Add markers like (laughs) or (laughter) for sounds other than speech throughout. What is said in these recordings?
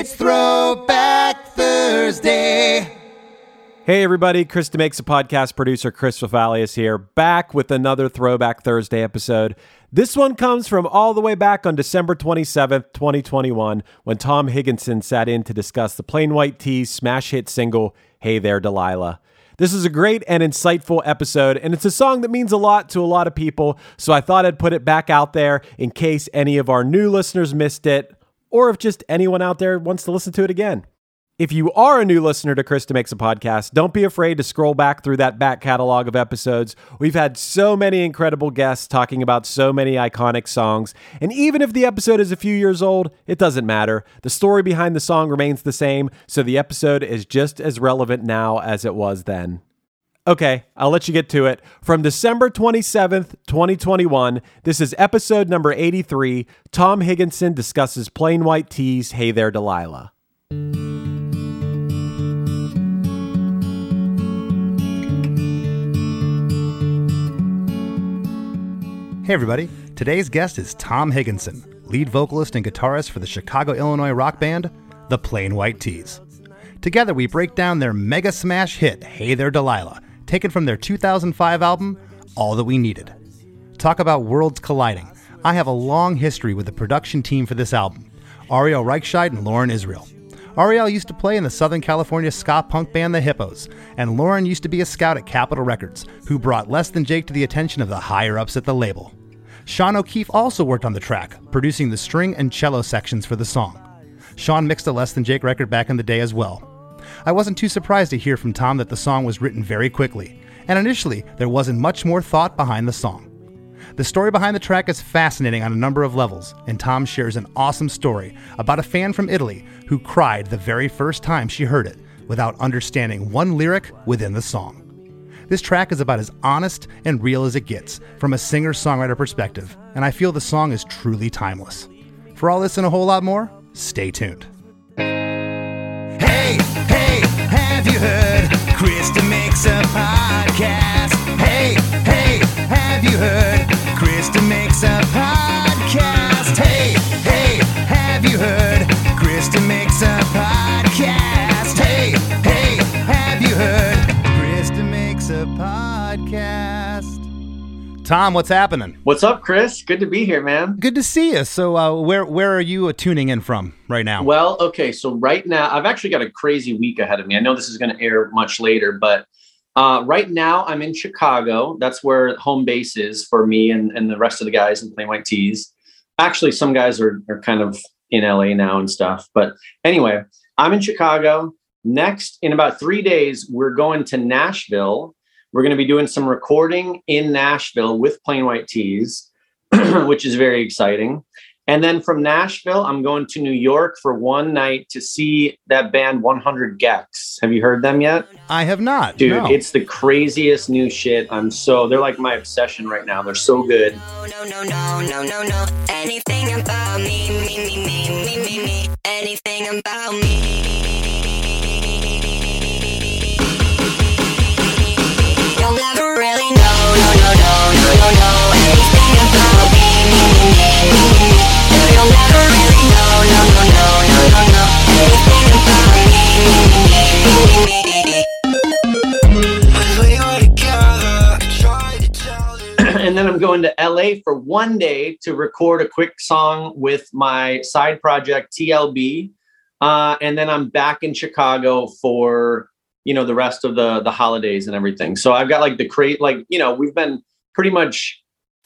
It's Throwback Thursday. Hey everybody, Chris DeMakes a Podcast producer Chris Fafalius here, back with another Throwback Thursday episode. This one comes from all the way back on December 27th, 2021, when Tom Higgenson sat in to discuss the Plain White T's smash hit single, Hey There Delilah. This is a great and insightful episode, and it's a song that means a lot to a lot of people, so I thought I'd put it back out there in case any of our new listeners missed it, or if just anyone out there wants to listen to it again. If you are a new listener to Chris DeMakes a Podcast, don't be afraid to scroll back through that back catalog of episodes. We've had so many incredible guests talking about so many iconic songs. And even if the episode is a few years old, it doesn't matter. The story behind the song remains the same, so the episode is just as relevant now as it was then. Okay, I'll let you get to it. From December 27th, 2021, this is episode number 83. Tom Higgenson discusses Plain White T's Hey There Delilah. Hey, everybody. Today's guest is Tom Higgenson, lead vocalist and guitarist for the Chicago, Illinois rock band, The Plain White T's. Together, we break down their mega smash hit, Hey There Delilah, taken from their 2005 album, All That We Needed. Talk about worlds colliding. I have a long history with the production team for this album Ariel Rechtshaid and Loren Israel. Ariel used to play in the Southern California ska punk band The Hippos, and Loren used to be a scout at Capitol Records, who brought Less Than Jake to the attention of the higher ups at the label. Sean O'Keefe also worked on the track, producing the string and cello sections for the song. Sean mixed a Less Than Jake record back in the day as well. I wasn't too surprised to hear from Tom that the song was written very quickly, and initially there wasn't much more thought behind the song. The story behind the track is fascinating on a number of levels, and Tom shares an awesome story about a fan from Italy who cried the very first time she heard it without understanding one lyric within the song. This track is about as honest and real as it gets from a singer songwriter perspective, and I feel the song is truly timeless. For all this and a whole lot more, stay tuned. Makes a podcast. Hey, hey, have you heard? Chris DeMakes a podcast. Hey, hey, have you heard? Chris DeMakes a podcast. Hey, hey, have you heard? Chris DeMakes a podcast. Tom, what's happening? What's up, Chris? Good to be here, man. Good to see you. So, uh, where where are you uh, tuning in from right now? Well, okay, so right now I've actually got a crazy week ahead of me. I know this is going to air much later, but uh, right now I'm in Chicago. That's where home base is for me and, and the rest of the guys in Plain White T's. Actually, some guys are are kind of in LA now and stuff. But anyway, I'm in Chicago. Next, in about three days, we're going to Nashville. We're going to be doing some recording in Nashville with Plain White T's, (clears throat) which is very exciting. And then from Nashville, I'm going to New York for one night to see that band 100 gecs. Have you heard them yet? I have not. Dude, no. it's the craziest new shit. I'm so, they're like my obsession right now. They're so good. No, no, no, no, no, no. Anything about me, me, me, me, me, me, me. Anything about me. You'll never really know, no, no, no, no, no, no. Anything and then I'm going to LA for one day to record a quick song with my side project TLB. Uh, and then I'm back in Chicago for you know the rest of the the holidays and everything. So I've got like the crate like you know we've been pretty much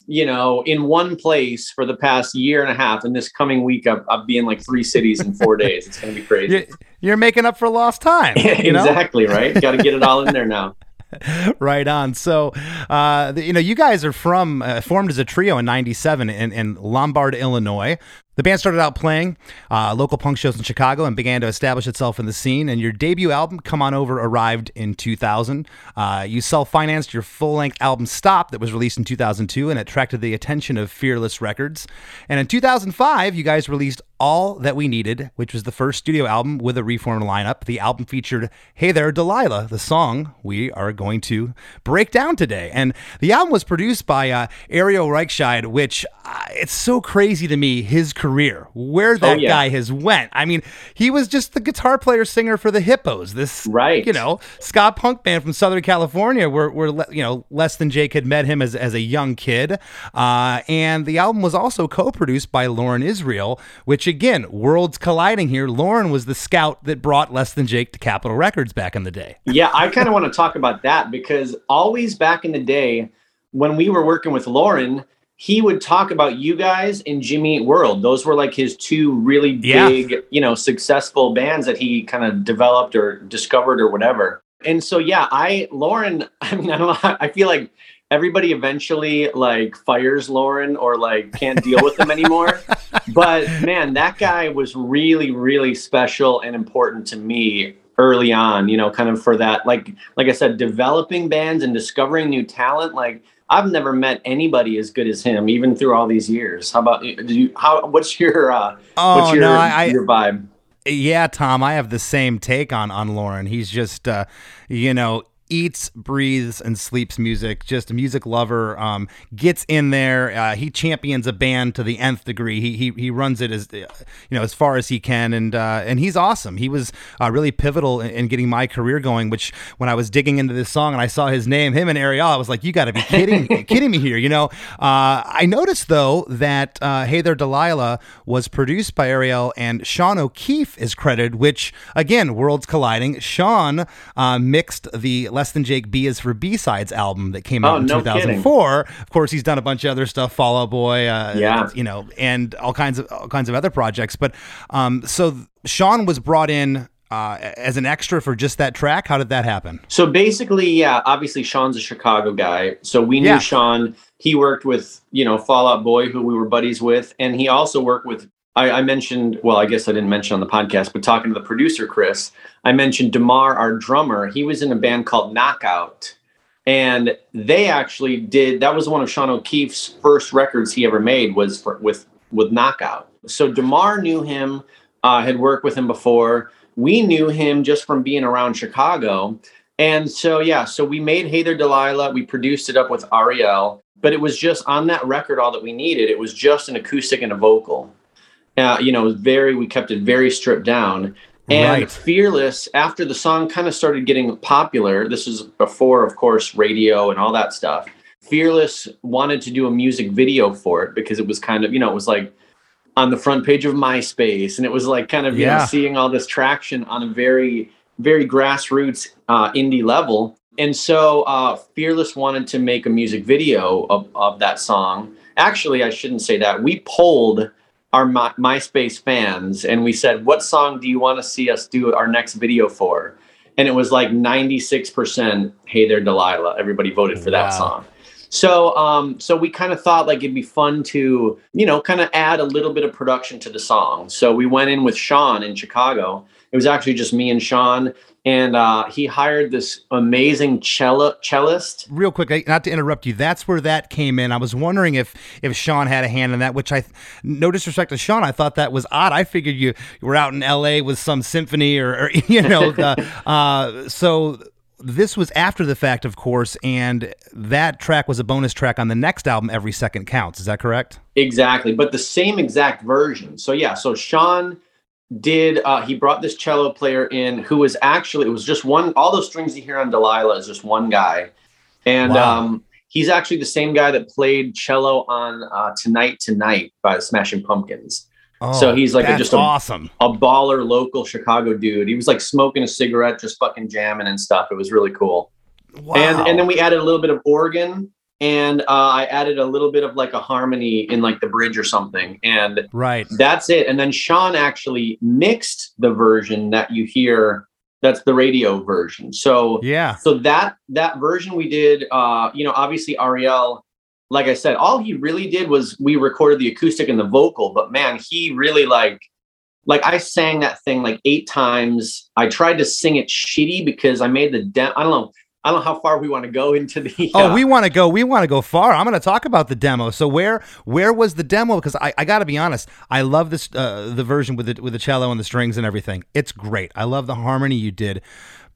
you know in one place for the past year and a half. And this coming week I'll, I'll be in like three cities in four (laughs) days. It's gonna be crazy. You're, you're making up for lost time. (laughs) You know? exactly right. Got to get it all in there now. (laughs) right on. So, uh, the- you know, you guys are from uh, formed as a trio in '97 in, in Lombard, Illinois. The band started out playing uh, local punk shows in Chicago and began to establish itself in the scene. And your debut album, "Come On Over," arrived in 2000. Uh, you self-financed your full-length album "Stop" that was released in 2002 and attracted the attention of Fearless Records. And in 2005, you guys released "All That We Needed," which was the first studio album with a reformed lineup. The album featured "Hey There, Delilah," the song we are going to break down today. And the album was produced by uh, Ariel Rechtshaid, which uh, it's so crazy to me his career, where that Oh, yeah. guy has went. I mean, he was just the guitar player singer for the Hippos, this Right. you know ska punk band from Southern California, where where you know less than Jake had met him as as a young kid, uh, and the album was also co-produced by Loren Israel, which again, worlds colliding here. Loren was the scout that brought Less Than Jake to Capitol Records back in the day. Yeah, I kind of want to talk about that because always back in the day when we were working with Loren, he would talk about you guys and Jimmy Eat World. Those were like his two really Yeah. big, you know, successful bands that he kind of developed or discovered or whatever. And so yeah, I Loren, (laughs) I mean, I don't know, I feel like everybody eventually like fires Loren or like can't deal with him anymore. (laughs) But man, that guy was really, really special and important to me early on, you know, kind of for that, like, like I said, developing bands and discovering new talent. Like I've never met anybody as good as him, even through all these years. How about do you? How? What's your? uh Oh, What's your no, I- I- your vibe? Yeah, Tom, I have the same take on on Loren. He's just uh, you know, eats, breathes, and sleeps music. Just a music lover. Um, gets in there. Uh, he champions a band to the nth degree. He he, he runs it as you know as far as he can, and uh, and he's awesome. He was uh, really pivotal in, in getting my career going. Which when I was digging into this song and I saw his name, him and Ariel, I was like, you got to be kidding (laughs) kidding me here. You know. Uh, I noticed though that uh, Hey There Delilah was produced by Ariel and Sean O'Keefe is credited. Which again, worlds colliding. Sean uh, mixed the Less Than Jake B is for B sides album that came out Oh, in no 2004. Of course, he's done a bunch of other stuff, Fall Out Boy, uh, Yeah. you know, and all kinds of all kinds of other projects. But um, so Sean was brought in uh, as an extra for just that track. How did that happen? So basically, yeah, obviously Sean's a Chicago guy. So we knew Yeah. Sean. He worked with, you know, Fall Out Boy, who we were buddies with. And he also worked with, I, I mentioned, well, I guess I didn't mention on the podcast, but talking to the producer, Chris, I mentioned DeMar, our drummer. He was in a band called Knockout. And they actually did, that was one of Sean O'Keefe's first records he ever made was for, with, with Knockout. So DeMar knew him, uh, had worked with him before. We knew him just from being around Chicago. And so, yeah, so we made Hey There Delilah. We produced it up with Ariel, but it was just on that record all that we needed. It was just an acoustic and a vocal. Uh, you know, it was very, we kept it very stripped down. And Right. Fearless, after the song kind of started getting popular, this is before, of course, radio and all that stuff. Fearless wanted to do a music video for it because it was kind of, you know, it was like on the front page of MySpace. And it was like kind of, you Yeah. know, seeing all this traction on a very, very grassroots uh, indie level. And so uh, Fearless wanted to make a music video of, of that song. Actually, I shouldn't say that. We polled our My- MySpace fans and we said, What song do you want to see us do our next video for? And it was like 96% Hey There Delilah. Everybody voted for that Wow. song. So, um, so we kind of thought like it'd be fun to, you know, kind of add a little bit of production to the song. So we went in with Sean in Chicago. It was actually just me and Sean, and uh, he hired this amazing cello cellist. Real quick, not to interrupt you, that's where that came in. I was wondering if if Sean had a hand in that, which I, no disrespect to Sean, I thought that was odd. I figured you, you were out in L.A. with some symphony or, or (laughs) you know, the, uh, so this was after the fact, of course, and that track was a bonus track on the next album, Every Second Counts. Is that correct? Exactly, but the same exact version. So yeah, so Sean did uh he brought this cello player in who was actually it was just one all those strings you hear on Delilah is just one guy. And Wow. um he's actually the same guy that played cello on uh Tonight Tonight by the Smashing Pumpkins. Oh, So he's like a- just a- awesome. A baller local Chicago dude. He was like smoking a cigarette, just fucking jamming and stuff. It was really cool. Wow. And and then we added a little bit of organ and uh, I added a little bit of like a harmony in like the bridge or something. And right. that's it. And then Sean actually mixed the version that you hear. That's the radio version. So Yeah. so that that version we did. Uh, you know, obviously Ariel. Like I said, all he really did was we recorded the acoustic and the vocal. But man, he really like like I sang that thing like eight times. I tried to sing it shitty because I made the dem- I don't know. I don't know how far we want to go into the. (laughs) Oh, uh, we want to go. We want to go far. I'm going to talk about the demo. So where where was the demo? Because I, I got to be honest, I love this uh, the version with the with the cello and the strings and everything. It's great. I love the harmony you did,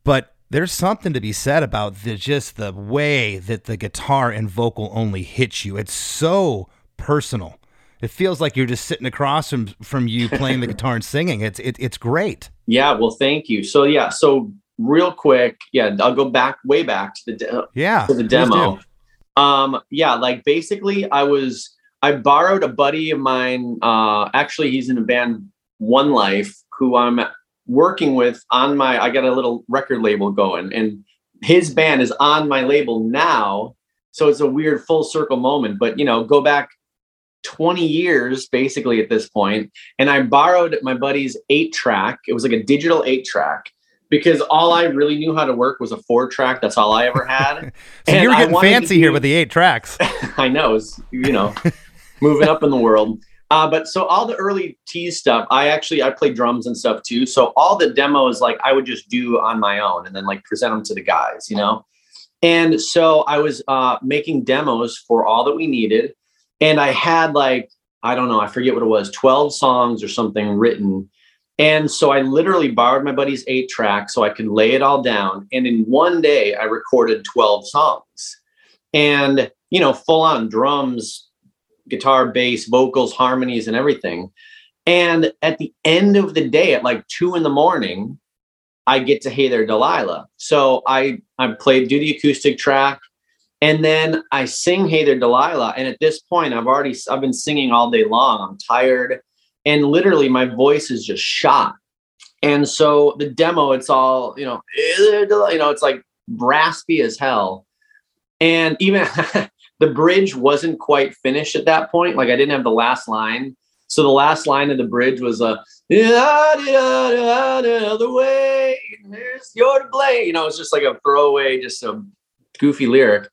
but there's something to be said about the just the way that the guitar and vocal only hits you. It's so personal. it feels like you're just sitting across from from you playing the (laughs) guitar and singing. It's it, it's great. Yeah, well, thank you. So yeah, so real quick, yeah, I'll go back way back to the de- Yeah, to the demo. Um, yeah, like basically, I was I borrowed a buddy of mine. Uh, actually, he's in a band, One Life, who I'm working with on my. I got a little record label going, and his band is on my label now. So it's a weird full circle moment. But you know, go back 20 years basically at this point, and I borrowed my buddy's eight track. It was like a digital eight track. Because all I really knew how to work was a four track. That's all I ever had. (laughs) So And you're I getting fancy here with the eight tracks. (laughs) I know, it's, you know, (laughs) moving up in the world. Uh, but so all the early T's stuff, I actually I played drums and stuff too. So all the demos like I would just do on my own and then like present them to the guys, you know. And so I was uh, making demos for all that we needed, and I had like I don't know, I forget what it was, twelve songs or something written. And so I literally borrowed my buddy's eight track so I could lay it all down. And in one day, I recorded 12 songs and, you know, full on drums, guitar, bass, vocals, harmonies, and everything. And at the end of the day, at like two in the morning, I get to Hey There Delilah. So I I played do the acoustic track and then I sing Hey There Delilah. And at this point, I've already I've been singing all day long. I'm tired. And literally my voice is just shot. And so the demo, it's all, you know, (laughs) you know, it's like raspy as hell. And even (laughs) the bridge wasn't quite finished at that point. Like I didn't have the last line. So the last line of the bridge was a the way, there's your. You know, it's just like a throwaway, just a goofy lyric.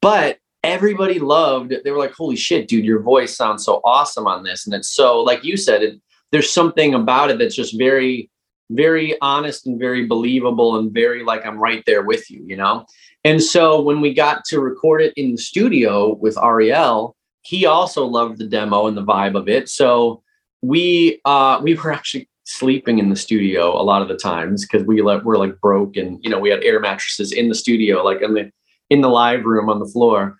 But everybody loved. They were like, holy shit, dude, your voice sounds so awesome on this. And it's so, like you said, it, there's something about it that's just very, very honest and very believable and very like I'm right there with you, you know? And so when we got to record it in the studio with Ariel, he also loved the demo and the vibe of it. So we uh we were (laughs) actually sleeping in the studio a lot of the times because we like were like broke and you know we had air mattresses in the studio like in the in the live room on the floor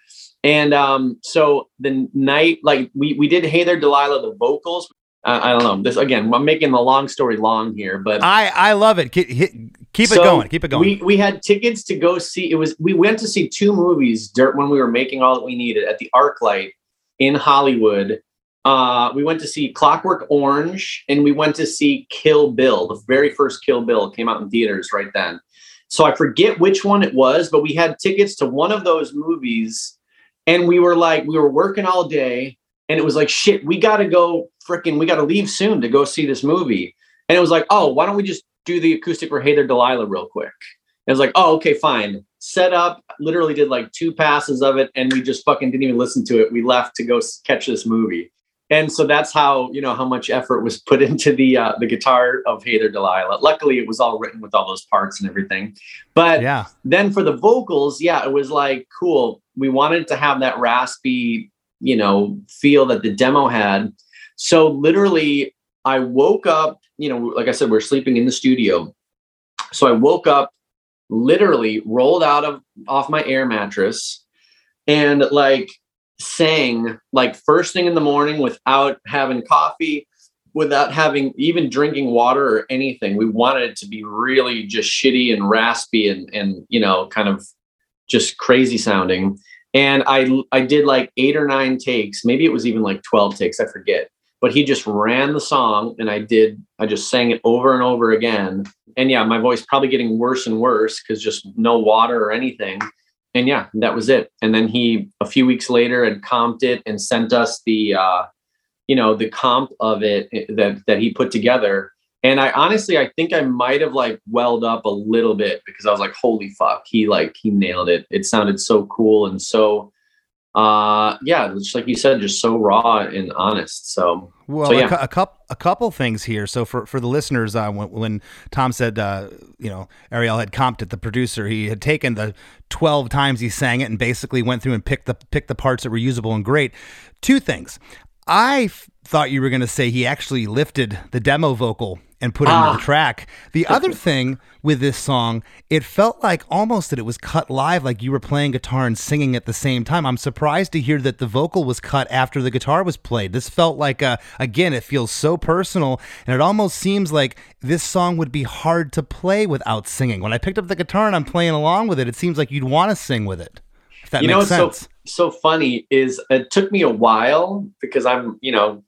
and um so the night like we we did hey there delilah the vocals uh, i don't know this again i'm making the long story long here but I I love it. Keep, hit- keep it so going. Keep it going. We we had tickets to go see. It was we went to see two movies dirt when we were making all that we needed at the ArcLight in Hollywood. Uh, we went to see Clockwork Orange and we went to see Kill Bill. The very first Kill Bill came out in theaters right then. So I forget which one it was, but we had tickets to one of those movies, and we were like, we were working all day, and it was like, shit, we got to go freaking, we got to leave soon to go see this movie. And it was like, oh, why don't we just do the acoustic for Hey There Delilah real quick? And It was like, oh, okay, fine. Set up, literally did like two passes of it, and we just fucking didn't even listen to it. We left to go catch this movie. And so that's how you know how much effort was put (laughs) into the uh, the guitar of Hey There Delilah. Luckily, it was all written with all those parts and everything. But yeah. then for the vocals, yeah, it was like cool. We wanted to have that raspy, you know, feel that the demo had. So literally, I woke up, you know, like I said, we're sleeping in the studio. So I woke up, literally rolled out of off my air mattress, and like sang like first thing in the morning without having coffee, without having even drinking water or anything. We wanted it to be really just shitty and raspy and and you know kind of just crazy sounding. And I I did like eight or nine takes, maybe it was even like 12 takes, I forget. But he just ran the song and I did I just sang it over and over again. And yeah, my voice probably getting worse and worse cuz just no water or anything. And yeah, that was it. And then he a few weeks later had comped it and sent us the uh you know the comp of it eh, that that he put together and i honestly i think i might have like welled up a little bit because i was like holy fuck he like he nailed it it sounded so cool and so uh yeah just like you said just so raw and honest so Well, So, a, yeah. cou- a couple a couple things here. So for for the listeners, uh, when, when Tom said, uh, you know, Ariel had comped it, the producer, he had taken the twelve times he sang it and basically went through and picked the picked the parts that were usable and great. Two things. I f- thought you were going to say he actually lifted the demo vocal and put it into Ah. the track. The (laughs) other thing with this song, it felt like almost that it was cut live, like you were playing guitar and singing at the same time. I'm surprised to hear that the vocal was cut after the guitar was played. This felt like, a, again, it feels so personal, and it almost seems like this song would be hard to play without singing. When I picked up the guitar and I'm playing along with it, it seems like you'd want to sing with it. If that you know makes what's sense. so so funny is it took me a while because I'm you know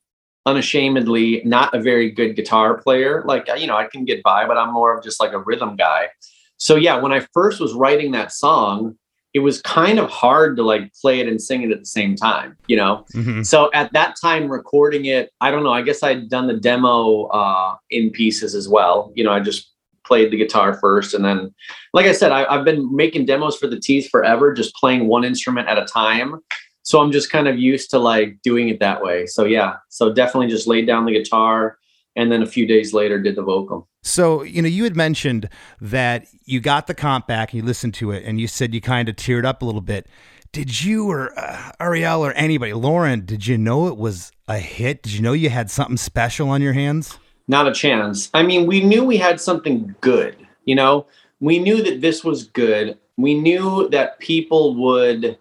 unashamedly not a very good guitar player. Like you know I can get by, but I'm more of just like a rhythm guy. So yeah, when I first was writing that song, it was kind of hard to like play it and sing it at the same time. You know. Mhm. So at that time, recording it, I don't know. I guess I'd done the demo uh, in pieces as well. You know, I just played the guitar first, and then, like I said, I, I've been making demos for the Teeth forever, just playing one instrument at a time. So I'm just kind of used to like doing it that way. So yeah, so definitely just laid down the guitar, and then a few days later did the vocal. So, you know, you had mentioned that you got the comp back and you listened to it and you said you kind of teared up a little bit. Did you or uh, Ariel or anybody, Loren, did you know it was a hit? Did you know you had something special on your hands? Not a chance. I mean, we knew we had something good, you know, we knew that this was good. We knew that people would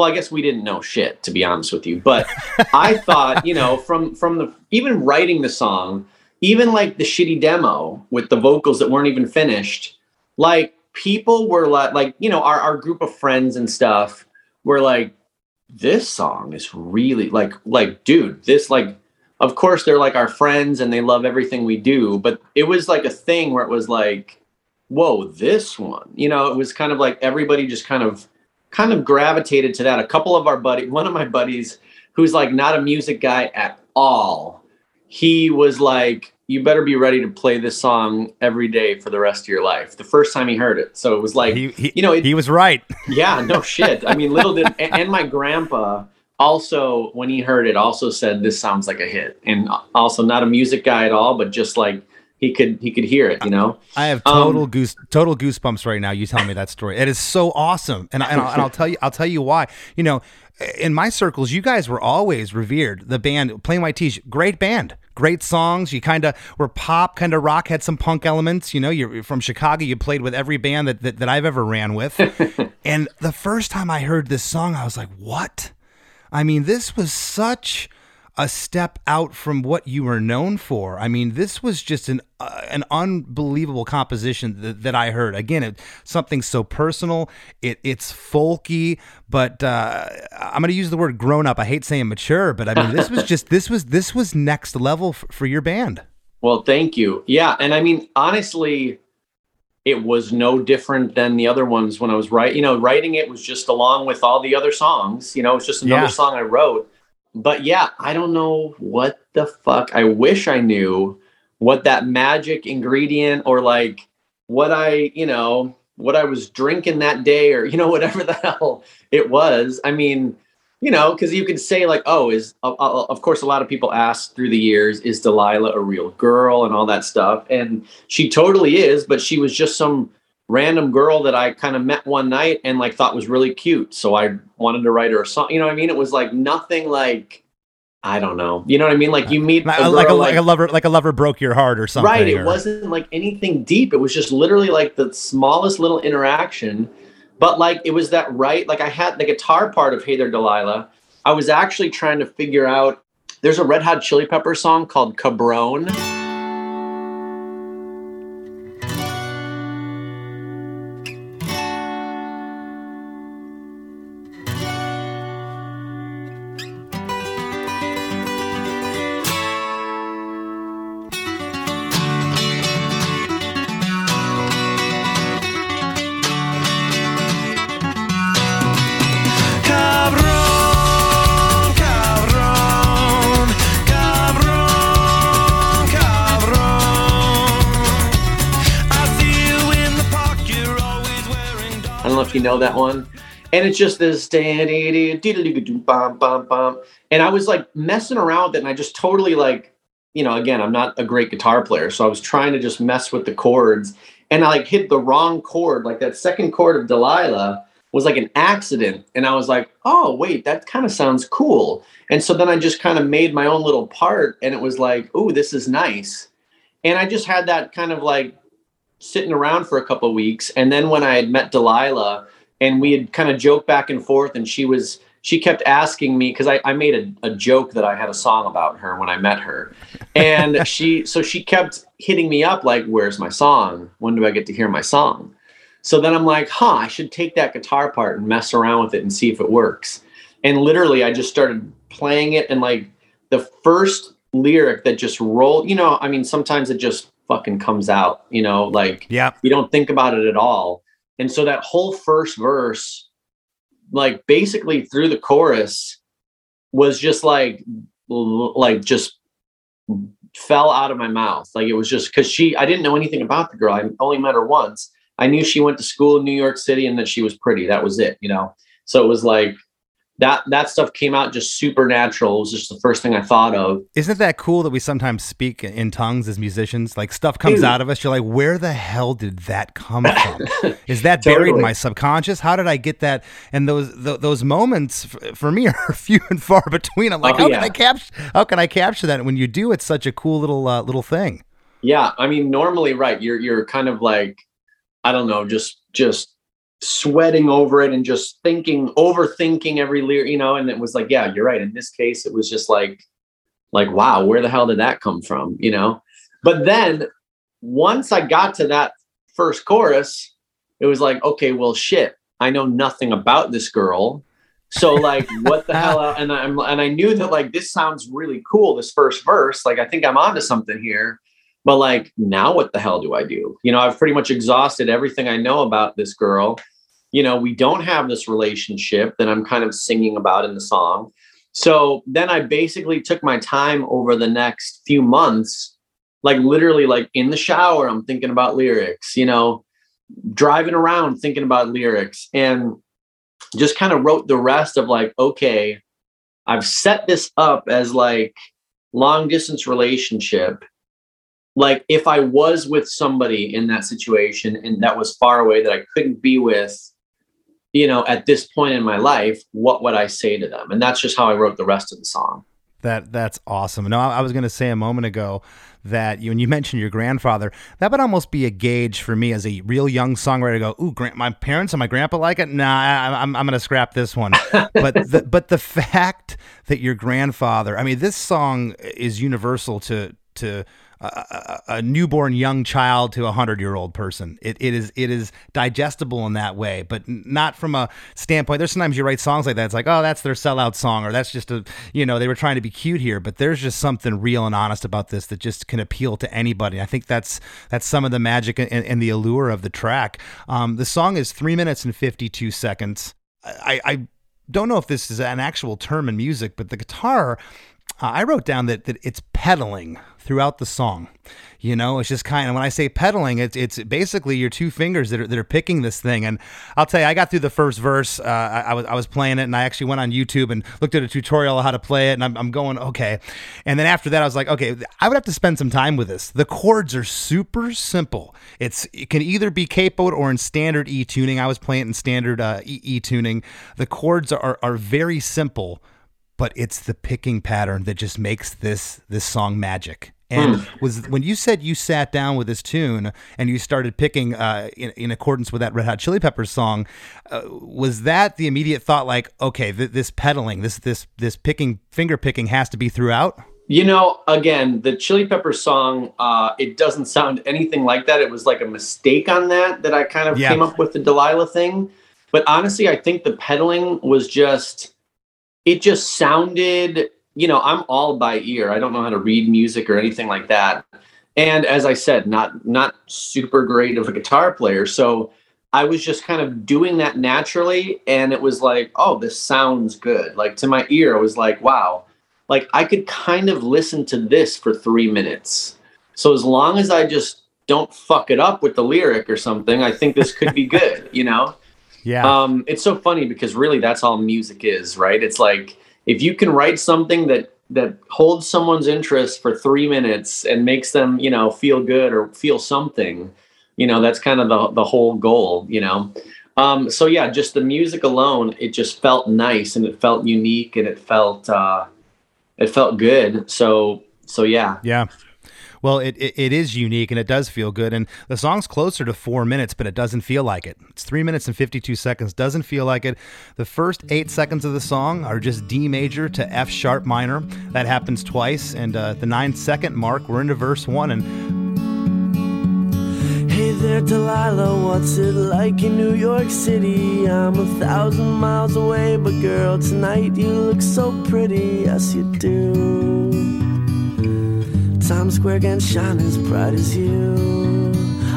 well, I guess we didn't know shit to be honest with you, but I (laughs) thought, you know, from from the even writing the song, even like the shitty demo with the vocals that weren't even finished, like people were like like, you know, our our group of friends and stuff were like this song is really like like dude, this like of course they're like our friends and they love everything we do but it was like a thing where it was like whoa this one you know it was kind of like everybody just kind of kind of gravitated to that a couple of our buddy one of my buddies who's like not a music guy at all he was like you better be ready to play this song every day for the rest of your life the first time he heard it so it was like He, he, you know it, he was right. (laughs) yeah, no shit. I mean, little did, and, and my grandpa also, when he heard it, also said this sounds like a hit, and also not a music guy at all, but just like he could he could hear it, you know. I have Um, total goose total goosebumps right now. You tell me that story. It is so awesome, and, and, I'll, and I'll tell you I'll tell you why. You know, in my circles, you guys were always revered. The band, Plain White T's, great band, great songs. You kind of were pop, kind of rock, had some punk elements. You know, you're from Chicago. You played with every band that that, that I've ever ran with. (laughs) and the first time I heard this song, I was like, what? I mean, this was such a step out from what you were known for. I mean, this was just an uh, an unbelievable composition that, that I heard. Again, it, something so personal. It it's folky, but uh, I'm going to use the word grown up. I hate saying mature, but I mean, this was just this was this was next level f- for your band. Well, thank you. Yeah, and I mean, honestly, it was no different than the other ones when I was writing. You know, writing it was just along with all the other songs. You know, it's just another Yeah. song I wrote. But yeah, I don't know what the fuck. I wish I knew what that magic ingredient or like what I, you know, what I was drinking that day or you know (laughs) whatever the hell it was. I mean, you know, because you could say like, oh, is uh, uh, of course a lot of people ask through the years, is Delilah a real girl and all that stuff, and she totally is, but she was just some random girl that I kind of met one night and like thought was really cute, so I wanted to write her a song. You know what I mean? It was like nothing like I don't know. You know what I mean? Like you meet Like, a girl, like a, like a lover, like a lover broke your heart or something. Right. It or- wasn't like anything deep. It was just literally like the smallest little interaction. But like it was that right. Like I had the guitar part of Hey There Delilah. I was actually trying to figure out there's a Red Hot Chili Pepper song called Cabron. You know that one. And it's just this. And I was like messing around with it and I just totally like, you know, again, I'm not a great guitar player. So I was trying to just mess with the chords and I like hit the wrong chord, like that second chord of Delilah. was like an accident. And I was like, oh, wait, that kind of sounds cool. And so then I just kind of made my own little part and it was like, oh, this is nice. And I just had that kind of like sitting around for a couple of weeks. And then when I had met Delilah and we had kind of joked back and forth, and she was, she kept asking me because I, I made a, a joke that I had a song about her when I met her. And (laughs) she, so she kept hitting me up like, where's my song? When do I get to hear my song? So then I'm like, huh, I should take that guitar part and mess around with it and see if it works. And literally, I just started playing it. And like the first lyric that just rolled, you know, I mean, sometimes it just fucking comes out, you know, like Yeah. you don't think about it at all. And so that whole first verse, like basically through the chorus, was just like, like just fell out of my mouth. Like it was just because she, I didn't know anything about the girl. I only met her once. I knew she went to school in New York City and that she was pretty. That was it, you know. So it was like that. That stuff came out just supernatural. It was just the first thing I thought of. Isn't that cool that we sometimes speak in tongues as musicians? Like stuff comes Dude. out of us. You're like, where the hell did that come from? (laughs) Is that buried in my subconscious? How did I get that? And those th- those moments f- for me (laughs) are few and far between. I'm like, Oh, how yeah. can I capture? How can I capture that? And when you do, it's such a cool little uh, little thing. Yeah, I mean, normally, right? You're you're kind of like, I don't know, just just sweating over it and just thinking, overthinking every lyric, you know. And it was like, yeah, you're right. In this case, it was just like, like, wow, where the hell did that come from, you know? But then once I got to that first chorus, it was like, okay, well, shit, I know nothing about this girl. So like, (laughs) what the hell? And I'm and I knew that like this sounds really cool. This first verse, like I think I'm onto something here. But like, now what the hell do I do? You know, I've pretty much exhausted everything I know about this girl. You know, we don't have this relationship that I'm kind of singing about in the song. So then I basically took my time over the next few months, like literally, like in the shower, I'm thinking about lyrics, you know, driving around thinking about lyrics and just kind of wrote the rest of like, okay, I've set this up as like long distance relationship. Like if I was with somebody in that situation and that was far away that I couldn't be with, you know, at this point in my life, what would I say to them? And that's just how I wrote the rest of the song. That that's awesome. No, I I was going to say a moment ago that you, when you (laughs) mentioned your grandfather, that would almost be a gauge for me as a real young songwriter. to Go, ooh, gran- my parents and my grandpa like it. Nah, I, I'm I'm going to scrap this one. (laughs) but the, but the fact that your grandfather, I mean, this song is universal to to a, a, newborn young child to a hundred year old person. It, it is it is digestible in that way, but not from a standpoint. There's sometimes you write songs like that. It's like, oh, that's their sellout song, or that's just a you know they were trying to be cute here. But there's just something real and honest about this that just can appeal to anybody. I think that's that's some of the magic and, and the allure of the track. Um, the song is three minutes and fifty two seconds. I, I don't know if this is an actual term in music, but the guitar, uh, I wrote down that, that it's pedaling throughout the song. You know, it's just kind of when I say pedaling, it's it's basically your two fingers that are that are picking this thing. And I'll tell you, I got through the first verse. Uh, I, I was I was playing it, and I actually went on YouTube and looked at a tutorial on how to play it. And I'm, I'm going okay. And then after that, I was like, okay, I would have to spend some time with this. The chords are super simple. It's it can either be capoed or in standard E tuning. I was playing in standard uh, E, e tuning. The chords are are very simple but it's the picking pattern that just makes this this song magic. And was when you said you sat down with this tune and you started picking uh, in, in accordance with that Red Hot Chili Peppers song, uh, was that the immediate thought like, okay, th- this pedaling, this this this picking finger picking has to be throughout? You know, again, the Chili Peppers song, uh, it doesn't sound anything like that. It was like a mistake on that that I kind of Yeah. came up with the Delilah thing. But honestly, I think the pedaling was just, it just sounded, you know, I'm all by ear. I don't know how to read music or anything like that. And as I said, not not super great of a guitar player. So I was just kind of doing that naturally. And it was like, oh, this sounds good. Like to my ear, I was like, wow, like I could kind of listen to this for three minutes. So as long as I just don't fuck it up with the lyric or something, I think this could be good, you know? Yeah. Um, it's so funny because really that's all music is, right? It's like if you can write something that that holds someone's interest for three minutes and makes them, you know, feel good or feel something, you know, that's kind of the the whole goal, you know. Um, so yeah, just the music alone, it just felt nice and it felt unique and it felt uh, it felt good. So so yeah, Yeah. Well, it, it, it is unique and it does feel good. And the song's closer to four minutes, but it doesn't feel like it. It's three minutes and 52 seconds. Doesn't feel like it. The first eight seconds of the song are just D major to F sharp minor. That happens twice. And uh, the nine second mark, we're into verse one. And Hey there, Delilah, what's it like in New York City? I'm a thousand miles away, but girl, tonight you look so pretty, yes you do. Times Square can shine as bright as you.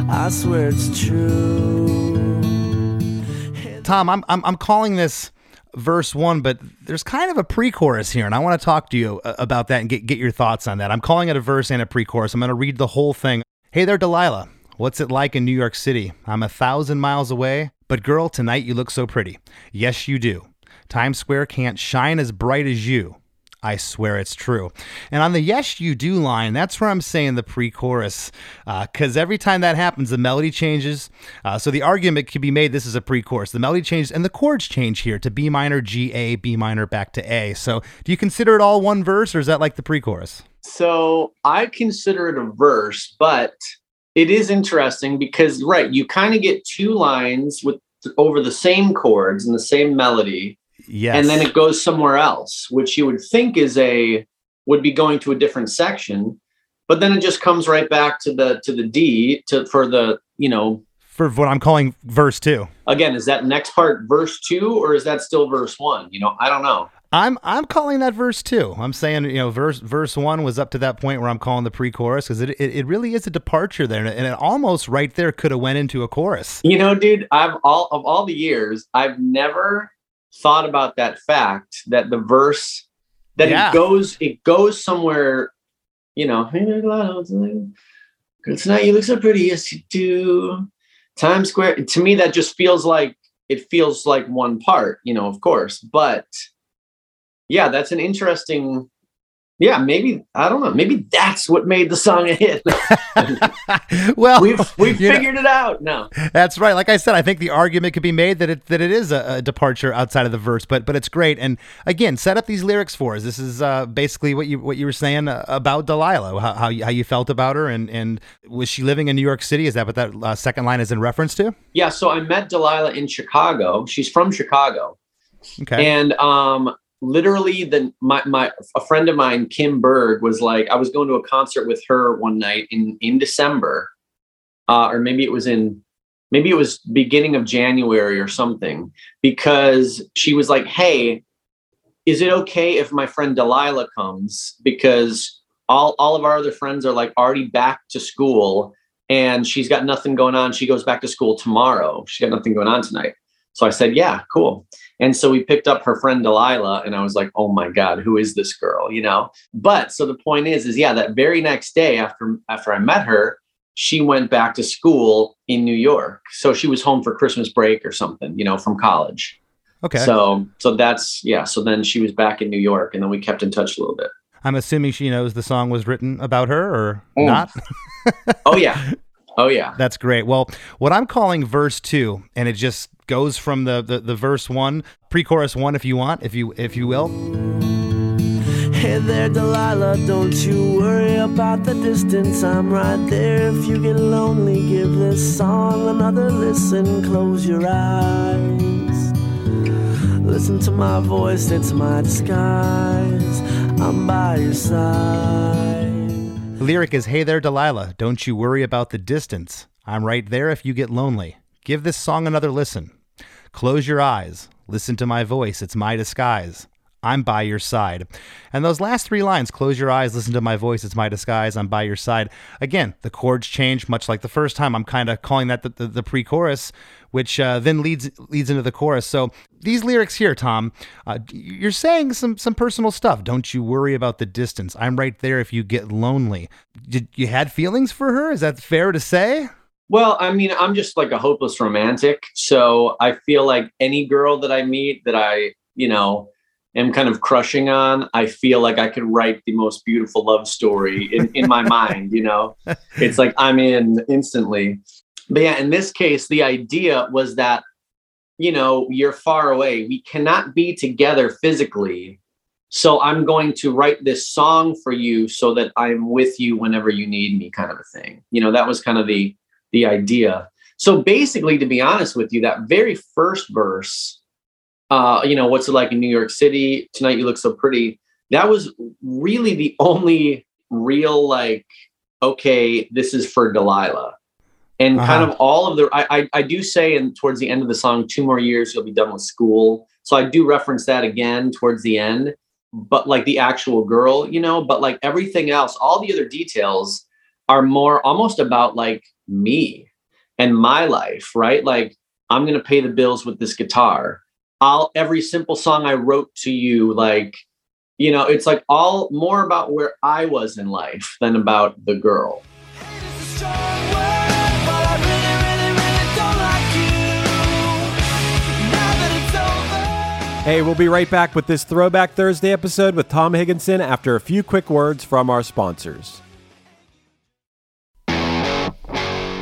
I swear it's true. Tom, I'm, I'm, I'm calling this verse one, but there's kind of a pre chorus here. And I want to talk to you uh, about that and get, get your thoughts on that. I'm calling it a verse and a pre chorus. I'm going to read the whole thing. Hey there, Delilah. What's it like in New York City? I'm a thousand miles away, but girl, tonight you look so pretty. Yes, you do. Times Square can't shine as bright as you. I swear it's true. And on the yes, you do line, that's where I'm saying the pre chorus. Because every time that happens, the melody changes. Uh, so the argument could be made this is a pre chorus. The melody changes and the chords change here to B minor, G, A, B minor, back to A. So do you consider it all one verse or is that like the pre chorus? So I consider it a verse, but it is interesting because right, you kind of get two lines with over the same chords and the same melody, Yes. and then it goes somewhere else, which you would think is a would be going to a different section, but then it just comes right back to the to the D to for the you know for what I'm calling verse two. again is that next part verse two or is that still verse one? You know I don't know. I'm I'm calling that verse two. I'm saying you know verse verse one was up to that point where I'm calling the pre-chorus because it, it it really is a departure there, and it almost right there could have went into a chorus. You know, dude, I've all of all the years, I've never thought about that fact that the verse that Yeah. it goes it goes somewhere, you know, "Hey, there's a lot of- girl, tonight you look so pretty, yes you do. Times Square. To me, that just feels like it feels like one part, you know, of course. But yeah, that's an interesting yeah, maybe I don't know. Maybe that's what made the song a hit. (laughs) well, we've we've you know- figured it out. No. That's right. Like I said, I think the argument could be made that it that it is a, a departure outside of the verse, but but it's great. And again, set up these lyrics for us. This is uh, basically what you what you were saying uh, about Delilah, how how you, how you felt about her, and and was she living in New York City? Is that what that uh, second line is in reference to? Yeah, so I met Delilah in Chicago. She's from Chicago. Okay. And um literally the my my a friend of mine, Kim Berg, was like, I was going to a concert with her one night in in December. Uh, or maybe it was in maybe it was beginning of January or something, because she was like, Hey, is it okay if my friend Delilah comes? Because all all of our other friends are like already back to school and she's got nothing going on. She goes back to school tomorrow. She's got nothing going on tonight. So I said, Yeah, cool. And so we picked up her friend Delilah, and I was like, oh my God, who is this girl? You know? But so the point is, is yeah, that very next day after after I met her, she went back to school in New York. So she was home for Christmas break or something, you know, from college. okay. So so that's yeah. So then she was back in New York, and then we kept in touch a little bit. I'm assuming she knows the song was written about her or Mm. not. Oh yeah. (laughs) Oh yeah. That's great. Well, what I'm calling verse two, and it just goes from the the, the verse one, pre-chorus one, if you want, if you if you will. Hey there, Delilah, don't you worry about the distance. I'm right there. If you get lonely, give this song another listen. Close your eyes. Listen to my voice, it's my disguise. I'm by your side. The lyric is Hey there, Delilah, don't you worry about the distance. I'm right there if you get lonely. Give this song another listen. Close your eyes. Listen to my voice, it's my disguise. I'm by your side. And those last three lines close your eyes, listen to my voice, it's my disguise, I'm by your side. Again, the chords change much like the first time. I'm kind of calling that the, the, the pre chorus, which uh, then leads leads into the chorus. So these lyrics here, Tom, uh, you're saying some, some personal stuff. Don't you worry about the distance. I'm right there if you get lonely. Did you had feelings for her? Is that fair to say? Well, I mean, I'm just like a hopeless romantic. So I feel like any girl that I meet that I, you know, am kind of crushing on, I feel like I could write the most beautiful love story in, in my (laughs) mind, you know? It's like I'm in instantly. But yeah, in this case, the idea was that you know, you're far away. We cannot be together physically. So I'm going to write this song for you so that I'm with you whenever you need me, kind of a thing. You know, that was kind of the the idea. So basically, to be honest with you, that very first verse, uh, you know, what's it like in New York City? Tonight you look so pretty. That was really the only real like, okay, this is for Delilah and Uh-huh. kind of all of the I, I I do say and towards the end of the song two more years you'll be done with school so I do reference that again towards the end but like the actual girl you know but like everything else all the other details are more almost about like me and my life right like I'm gonna pay the bills with this guitar I'll every simple song I wrote to you like you know it's like all more about where I was in life than about the girl. Hey, we'll be right back with this Throwback Thursday episode with Tom Higgenson after a few quick words from our sponsors.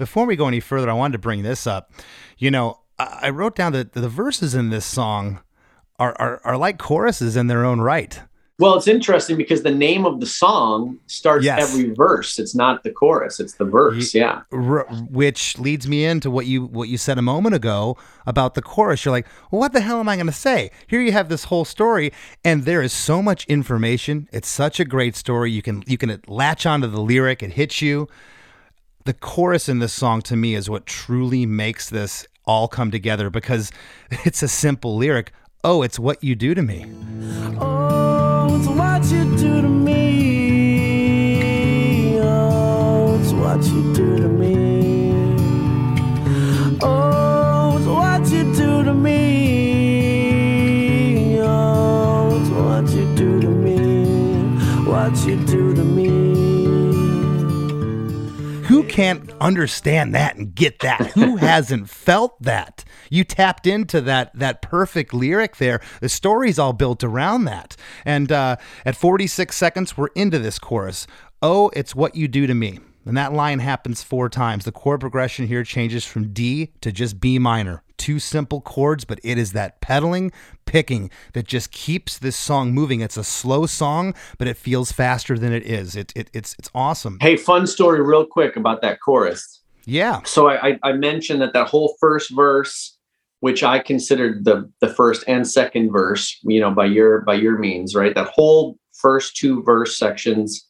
Before we go any further, I wanted to bring this up. You know, I I wrote down that the verses in this song are, are, are like choruses in their own right. Well, it's interesting because the name of the song starts Yes. every verse. It's not the chorus; it's the verse. Yeah. R- which leads me into what you what you said a moment ago about the chorus. You're like, well, what the hell am I going to say? Here you have this whole story, and there is so much information. It's such a great story. You can you can latch onto the lyric. It hits you. The chorus in this song to me is what truly makes this all come together because (laughs) it's a simple lyric. Oh, it's what you do to me. Oh, can't understand that and get that? Who (laughs) hasn't felt that? You tapped into that that perfect lyric there. The story's all built around that. And uh, at 46 seconds, we're into this chorus. Oh, it's what you do to me. And that line happens four times. The chord progression here changes from D to just B minor. Two simple chords, but it is that pedaling, picking that just keeps this song moving. It's a slow song, but it feels faster than it is. It, it it's it's awesome. Hey, fun story, real quick about that chorus. Yeah. So I, I, I mentioned that that whole first verse, which I considered the the first and second verse, you know, by your by your means, right? That whole first two verse sections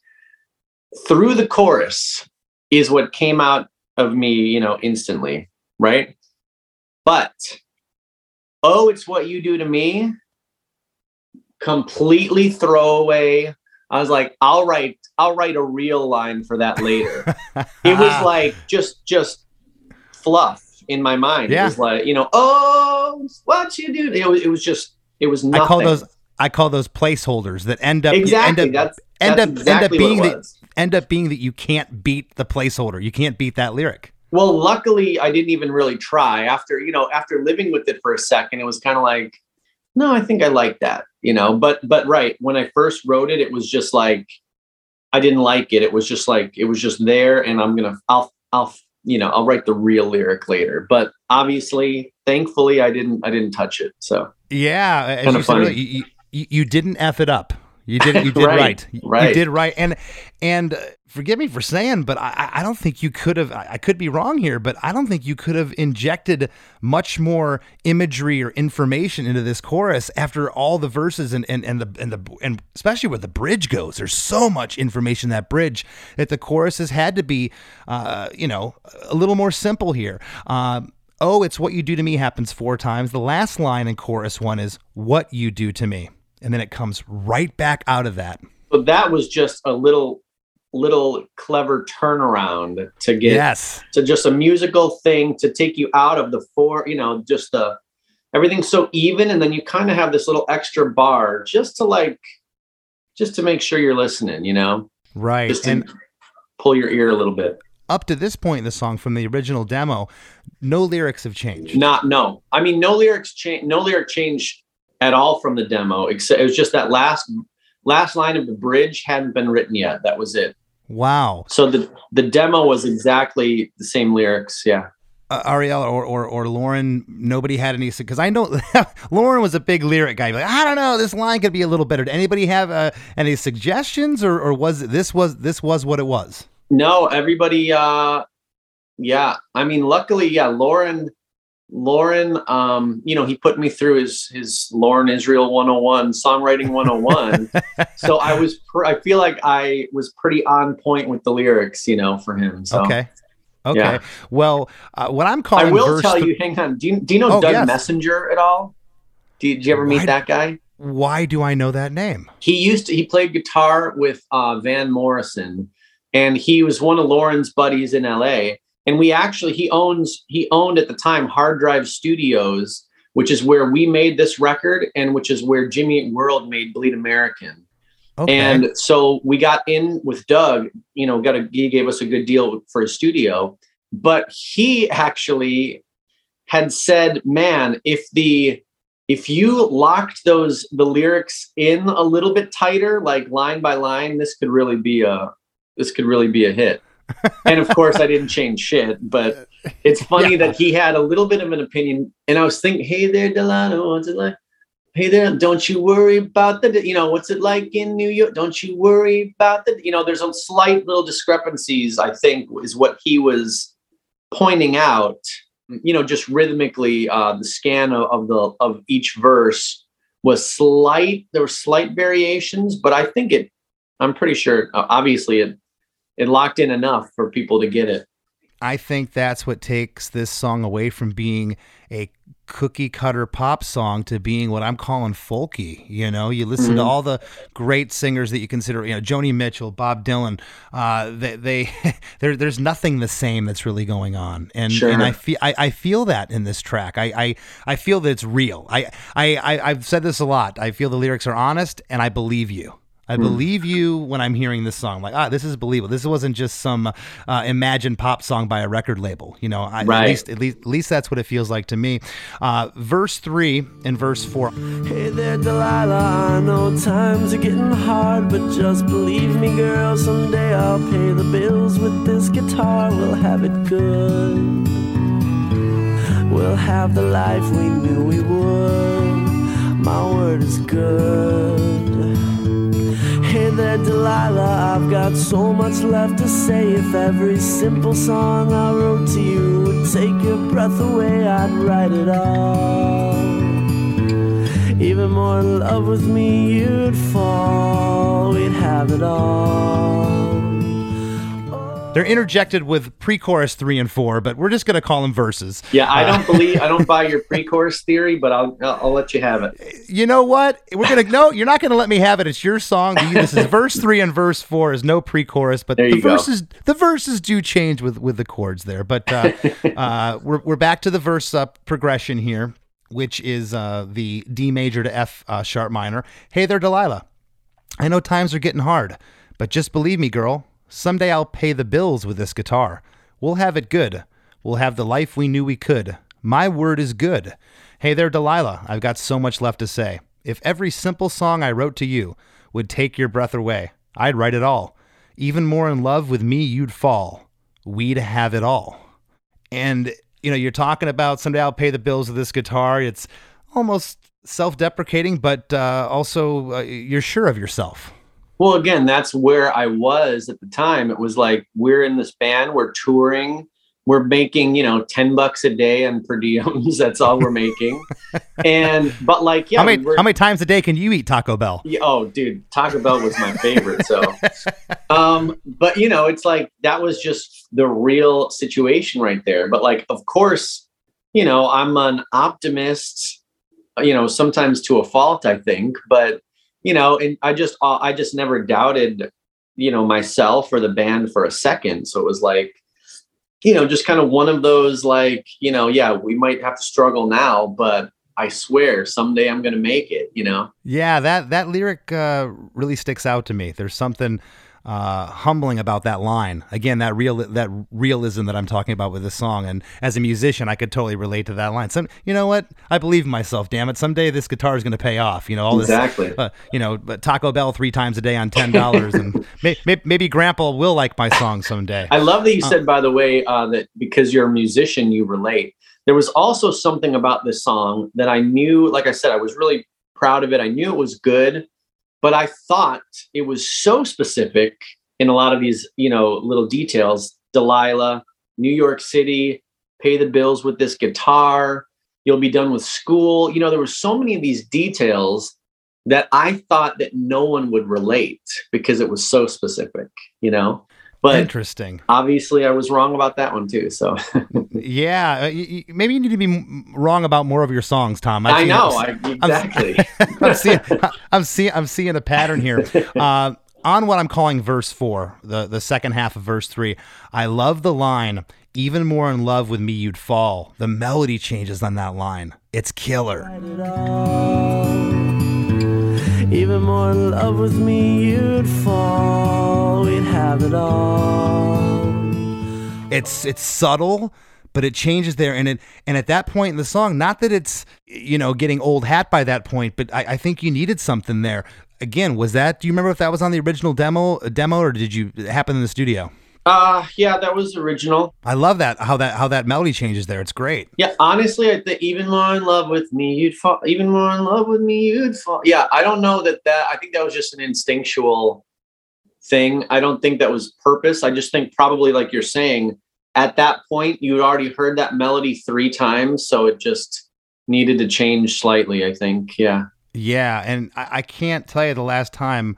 through the chorus is what came out of me, you know, instantly, right? But oh, it's what you do to me. Completely throwaway. I was like, I'll write, I'll write a real line for that later. (laughs) it was like just just fluff in my mind. Yeah. It was like, you know, oh, what you do. It was, it was just, it was nothing. I call those I call those placeholders that end up exactly. end up that's end that's up exactly end up being what it that was. End up being that you can't beat the placeholder. You can't beat that lyric. Well, luckily, I didn't even really try. After you know, after living with it for a second, it was kind of like, no, I think I like that. You know, but but right when I first wrote it, it was just like I didn't like it. It was just like it was just there, and I'm gonna I'll I'll you know I'll write the real lyric later. But obviously, thankfully, I didn't I didn't touch it. So Yeah, as Kinda you said funny. earlier, you, you, you didn't f it up. You did you (laughs) did Right, right. You- You did right. And and uh, forgive me for saying, but I, I don't think you could have. I I could be wrong here, but I don't think you could have injected much more imagery or information into this chorus after all the verses and and, and the and the and especially where the bridge goes. There's so much information in that bridge that the choruses had to be, uh, you know, a little more simple here. Um, Oh, it's what you do to me happens four times. The last line in chorus one is what you do to me. And then it comes right back out of that. But that was just a little little clever turnaround to get Yes. to just a musical thing to take you out of the four, you know, just the everything's so even and then you kind of have this little extra bar just to like just to make sure you're listening, you know? Right. Just to And pull your ear a little bit. up to this point in the song from the original demo, no lyrics have changed. Not no. I mean no lyrics change no lyric change at all from the demo except it was just that last last line of the bridge hadn't been written yet. That was it. Wow. So the the demo was exactly the same lyrics. Yeah. Uh, Ariel or, or or Loren, nobody had any because I know (laughs) Loren was a big lyric guy. Like I don't know, this line could be a little better. Did anybody have uh, any suggestions, or, or was this was this was what it was? No, everybody uh yeah. I mean luckily, yeah, Loren Loren um, you know, he put me through his his Loren Israel 101, songwriting 101. (laughs) so I was pr- I feel like I was pretty on point with the lyrics, you know, for him. So Okay. Okay. Yeah. Well, uh, what I'm calling I will tell th- you, hang on. Do you, do you know Oh, Doug yes. Messenger at all? Did, did you ever meet Why- that guy? Why do I know that name? he used to he played guitar with uh, Van Morrison, and he was one of Loren's buddies in LA. And we actually he owns he owned at the time Hard Drive Studios, which is where we made this record, and which is where Jimmy World made Bleed American. Okay. And so we got in with Doug, you know, got a he gave us a good deal for his studio, but he actually had said, "Man, if the if you locked those the lyrics in a little bit tighter, like line by line, this could really be a this could really be a hit." And of course, I didn't change shit, but it's funny Yeah. that he had a little bit of an opinion, and I was thinking, "Hey there, Delano, what's it like?" Hey there, don't you worry about the, you know, what's it like in New York? Don't you worry about the, you know, there's a slight little discrepancies, I think, is what he was pointing out. You know, just rhythmically, uh, the scan of, of the of each verse was slight. There were slight variations, but I think it. I'm pretty sure. Uh, obviously, it it locked in enough for people to get it. I think that's what takes this song away from being a cookie cutter pop song to being what I'm calling folky. You know, you listen to Mhm. all the great singers that you consider, you know, Joni Mitchell, Bob Dylan. Uh, they, they (laughs) there, there's nothing the same that's really going on, and Sure. and I feel I, I feel that in this track. I, I I feel that it's real. I I I've said this a lot. I feel the lyrics are honest, and I believe you. I Hmm. believe you when I'm hearing this song. Like, ah, this is believable. This wasn't just some uh, imagined pop song by a record label. You know, I, Right. at least at least at least that's what it feels like to me. Uh, verse three and verse four. Hey there, Delilah. I know times are getting hard, but just believe me, girl. Someday I'll pay the bills with this guitar. We'll have it good. We'll have the life we knew we would. My word is good. There, Delilah. I've got so much left to say. If every simple song I wrote to you would take your breath away, I'd write it all. Even more in love with me, you'd fall. We'd have it all. They're interjected with pre-chorus three and four, but we're just gonna call them verses. Yeah, I Uh, don't believe I don't (laughs) buy your pre-chorus theory, but I'll I'll, I'll let you have it. You know what? We're gonna no. You're not gonna let me have it. It's your song. This is (laughs) verse three and verse four is no pre-chorus, but the you go. verses the verses do change with with the chords there. But uh, (laughs) uh, we're we're back to the verse uh, progression here, which is uh, the D major to F uh, sharp minor. Hey there, Delilah. I know times are getting hard, but just believe me, girl. Someday I'll pay the bills with this guitar. We'll have it good. We'll have the life we knew we could. My word is good. Hey there, Delilah. I've got so much left to say. If every simple song I wrote to you would take your breath away, I'd write it all. Even more in love with me, you'd fall. We'd have it all. And, you know, you're talking about someday I'll pay the bills with this guitar. It's almost self-deprecating, but uh, also uh, you're sure of yourself. Well, again, that's where I was at the time. It was like we're in this band, we're touring, we're making, you know, 10 bucks a day on per diems. (laughs) That's all we're making. and but like, yeah, how many how many times a day can you eat Taco Bell? Yeah, oh, dude, Taco Bell was my favorite. So, um, but you know, it's like that was just the real situation right there. But like, of course, you know, I'm an optimist. You know, sometimes to a fault, I think. But you know, and I just, uh, I just never doubted, you know, myself or the band for a second. So it was like, you know, just kind of one of those like, you know, yeah, we might have to struggle now, but I swear someday I'm going to make it. You know. Yeah, that that lyric uh, really sticks out to me. There's something uh, humbling about that line. Again, that real that realism that I'm talking about with this song. And as a musician, I could totally relate to that line. Some, you know what? I believe in myself. Damn it! Someday this guitar is going to pay off. You know all this. Exactly. Uh, you know, but Taco Bell three times a day on ten dollars, and may, may, maybe Grandpa will like my song someday. I love that you said, by the way, uh, that because you're a musician, you relate. There was also something about this song that I knew, like I said, I was really proud of it. I knew it was good, but I thought it was so specific in a lot of these, you know, little details. Delilah, New York City, pay the bills with this guitar, you'll be done with school. You know, there were so many of these details that I thought that no one would relate because it was so specific, you know. But Interesting. obviously I was wrong about that one too. So (laughs) Yeah, uh, y- y- maybe you need to be wrong about more of your songs, Tom. I've I seen- know (laughs) I'm- I, exactly. (laughs) I'm seeing, I'm seeing, I'm seeing a pattern here. Uh, on what I'm calling verse four, the the second half of verse three, I love the line. Even more in love with me, you'd fall. The melody changes on that line. It's killer. Even more in love with me, you'd fall. We'd have it all. It's it's subtle, but it changes there, and it and at that point in the song, not that it's you know getting old hat by that point, but I, I think you needed something there. Again, was that? Do you remember if that was on the original demo demo, or did you happen in the studio? uh yeah, that was original. I love that how that how that melody changes there. It's great. Yeah, honestly, I think even more in love with me, you'd fall. Even more in love with me, you'd fall. Yeah, I don't know that that. I think that was just an instinctual thing. I don't think that was purpose. I just think probably like you're saying, at that point you'd already heard that melody three times, so it just needed to change slightly. I think. Yeah. Yeah, and I, I can't tell you the last time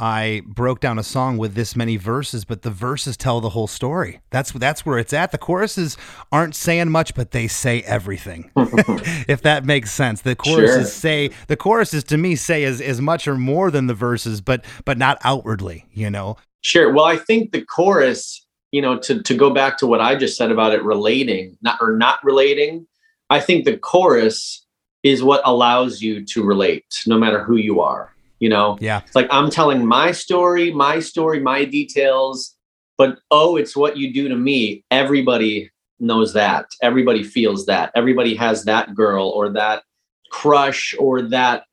I broke down a song with this many verses, but the verses tell the whole story. That's that's where it's at. The choruses aren't saying much, but they say everything. (laughs) if that makes sense. The choruses Sure. say the choruses to me say as, as much or more than the verses, but but not outwardly, you know. Sure. Well, I think the chorus, you know, to to go back to what I just said about it relating, not or not relating, I think the chorus is what allows you to relate, no matter who you are. You know, Yeah. it's like I'm telling my story, my story, my details, but oh, it's what you do to me. Everybody knows that. Everybody feels that. Everybody has that girl or that crush or that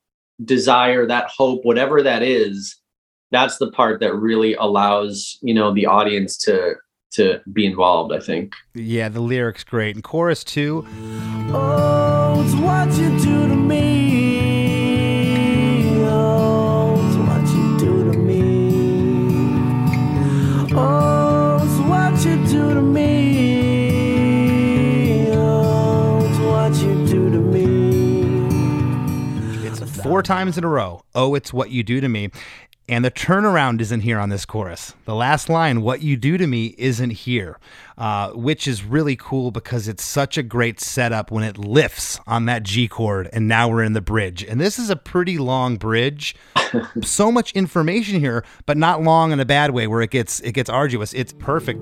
desire, that hope, whatever that is. That's the part that really allows, you know, the audience to to be involved, I think. Yeah, the lyrics great. And chorus two, Oh, four times in a row. Oh, it's what you do to me. And the turnaround isn't here on this chorus. The last line, what you do to me, isn't here, uh, which is really cool because it's such a great setup when it lifts on that G chord. And now we're in the bridge. And this is a pretty long bridge. (laughs) so much information here, but not long in a bad way where it gets it gets arduous. It's perfect.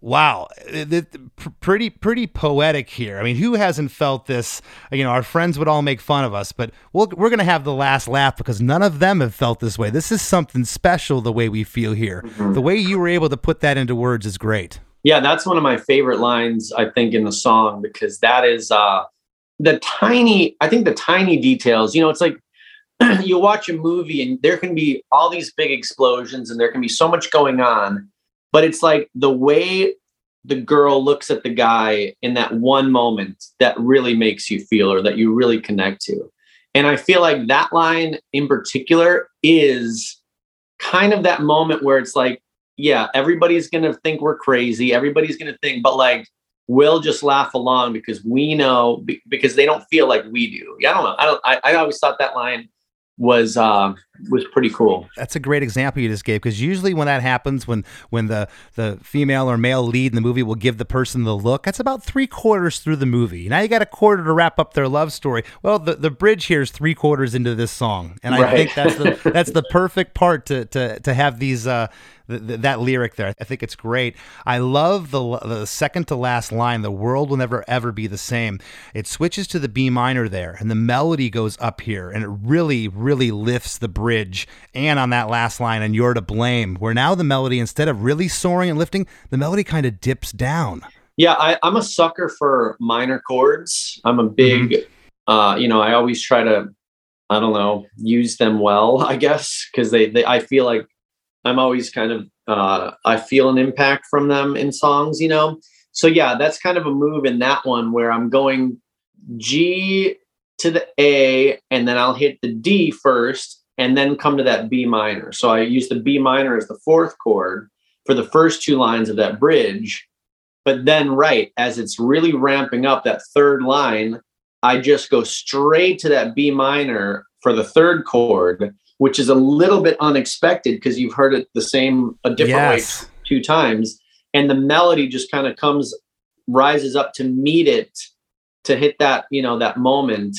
wow, it- it- pr- pretty pretty poetic here. I mean, who hasn't felt this? You know, our friends would all make fun of us, but we'll, we're going to have the last laugh because none of them have felt this way. This is something special the way we feel here. The way you were able to put that into words is great. Yeah, that's one of my favorite lines, I think, in the song because that is uh the tiny, I think the tiny details, you know, it's like (clears throat) you watch a movie and there can be all these big explosions and there can be so much going on, but it's like the way the girl looks at the guy in that one moment that really makes you feel or that you really connect to. And I feel like that line in particular is kind of that moment where it's like, yeah, everybody's going to think we're crazy. Everybody's going to think, but like, we'll just laugh along because we know, because they don't feel like we do. Yeah, I don't know. I don't, I, I always thought that line was, uh, was pretty cool. That's a great example you just gave because usually when that happens, when when the the female or male lead in the movie will give the person the look, that's about three quarters through the movie. Now you got a quarter to wrap up their love story. Well, the, the bridge here is three quarters into this song, and I Right. think that's the that's the perfect part to to to have these uh th- th- that lyric there. I think it's great. I love the the second to last line. The world will never ever be the same. It switches to the B minor there, and the melody goes up here, and it really really lifts the bridge. And on that last line, and you're to blame. Where now the melody instead of really soaring and lifting, the melody kind of dips down. Yeah, I, I'm a sucker for minor chords. I'm a big, uh, you know, I always try to, I don't know, use them well, (laughs) I guess, because they, they, I feel like I'm always kind of, uh, I feel an impact from them in songs, you know? So yeah, that's kind of a move in that one where I'm going G to the A and then I'll hit the D first and then come to that B minor. So I use the B minor as the fourth chord for the first two lines of that bridge. But then, right, as it's really ramping up that third line, I just go straight to that B minor for the third chord, which is a little bit unexpected because you've heard it the same, a different Yes. way two times. And the melody just kind of comes, rises up to meet it, to hit that, you know, that moment.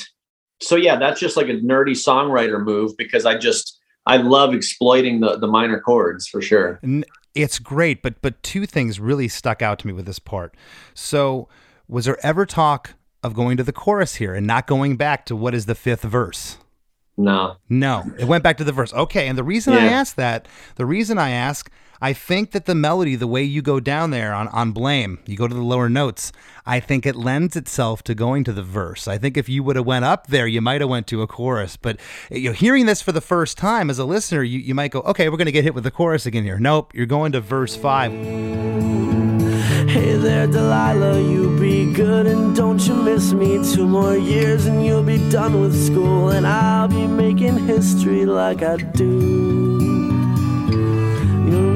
So, yeah, that's just like a nerdy songwriter move because I just, I love exploiting the, the minor chords for sure. It's great, but but two things really stuck out to me with this part. So, was there ever talk of going to the chorus here and not going back to what is the fifth verse? No. No, it went back to the verse. Okay, and the reason I Yeah. ask that, the reason I ask, I think that the melody, the way you go down there on, on blame, you go to the lower notes, I think it lends itself to going to the verse. I think if you would have went up there, you might have went to a chorus. But you know, hearing this for the first time as a listener, you, you might go, okay, we're going to get hit with the chorus again here. Nope, you're going to verse five. Hey there, Delilah, you be good and don't you miss me. Two more years and you'll be done with school, and I'll be making history like I do.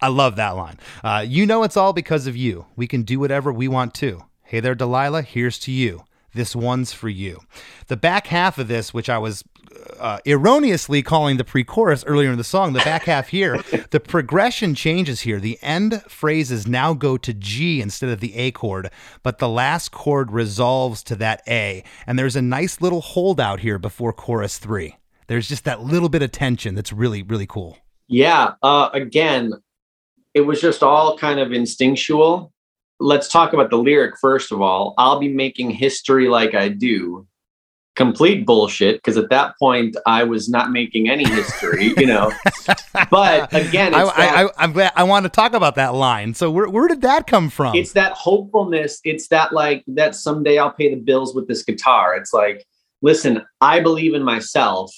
I love that line. Uh, you know it's all because of you. We can do whatever we want to. Hey there, Delilah. Here's to you. This one's for you. The back half of this, which I was uh, erroneously calling the pre-chorus earlier in the song, the back half here, (laughs) the progression changes here. The end phrases now go to G instead of the A chord, but the last chord resolves to that A, and there's a nice little holdout here before chorus three. There's just that little bit of tension that's really, really cool. Yeah. Uh, again, it was just all kind of instinctual. Let's talk about the lyric first of all. I'll be making history like I do. Complete bullshit, because at that point I was not making any history, you know. (laughs) But again, I, that, I, I, I'm glad I want to talk about that line. So where, where did that come from? it's that hopefulness. It's that like that someday I'll pay the bills with this guitar. It's like, listen, I believe in myself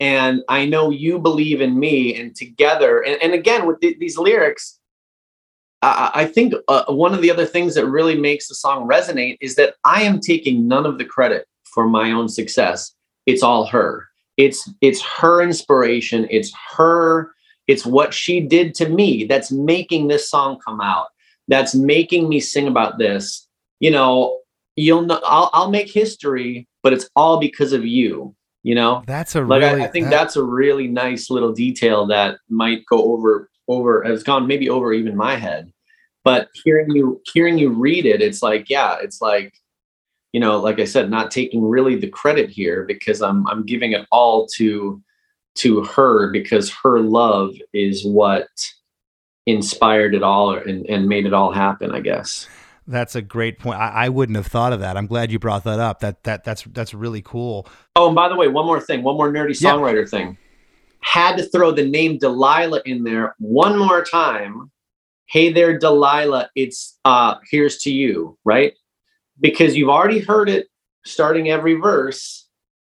and I know you believe in me, and together, and, and again with th- these lyrics, I, I think uh, one of the other things that really makes the song resonate is that I am taking none of the credit for my own success. It's all her. It's it's her inspiration. It's her. It's what she did to me that's making this song come out. That's making me sing about this. You know, you'll know. I'll, I'll make history, but it's all because of you. You know, That's a like really. I, I think that- that's a really nice little detail that might go over over has gone maybe over even my head but hearing you hearing you read it it's like yeah it's like you know like i said not taking really the credit here because i'm i'm giving it all to to her because her love is what inspired it all and, and made it all happen i guess That's a great point. I, I wouldn't have thought of that. I'm glad you brought that up. That that that's that's really cool. Oh, and by the way, one more thing, one more nerdy Yeah. songwriter thing. Had to throw the name Delilah in there one more time. Hey there, Delilah. It's uh here's to you, right? Because you've already heard it starting every verse,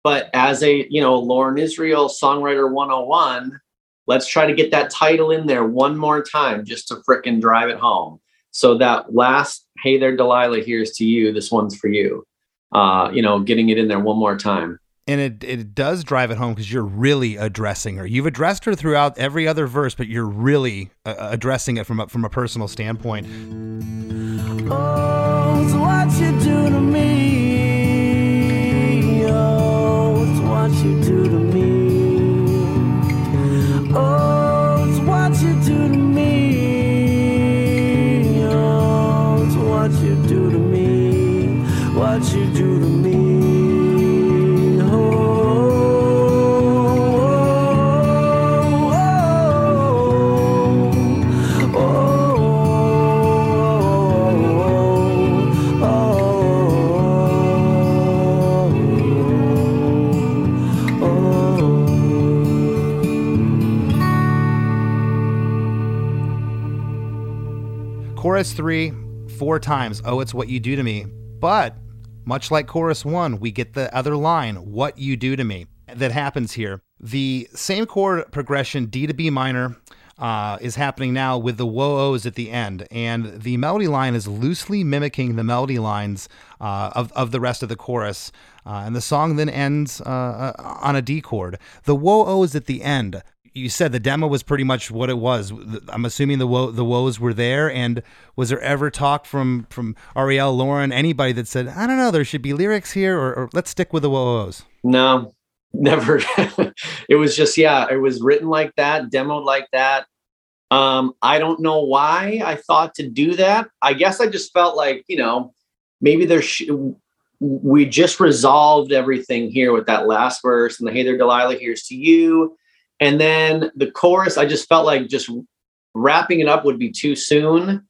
but as a you know, Loren Israel songwriter 101, let's try to get that title in there one more time just to frickin' drive it home. So that last hey there, Delilah, here's to you, this one's for you. Uh, you know, getting it in there one more time. And it, it does drive it home because you're really addressing her. You've addressed her throughout every other verse, but you're really uh, addressing it from a, from a personal standpoint. Oh, What you do to me. Oh, oh, Chorus three, four times. Oh, it's what you do to me. But much like chorus one, we get the other line, what you do to me, that happens here. The same chord progression, D to B minor, uh, is happening now with the whoa-ohs at the end. And the melody line is loosely mimicking the melody lines uh, of, of the rest of the chorus. Uh, and the song then ends uh, uh, on a D chord. The whoa-ohs at the end you said the demo was pretty much what it was. I'm assuming the wo- the woes were there. And was there ever talk from from Ariel, Loren, anybody that said, I don't know, there should be lyrics here, or, or let's stick with the woes? No, (laughs) never. it was just, yeah, it was written like that, demoed like that. Um, I don't know why I thought to do that. I guess I just felt like, you know, maybe there sh- we just resolved everything here with that last verse and the hey there Delilah here's to you and then the chorus I just felt like just wrapping it up would be too soon.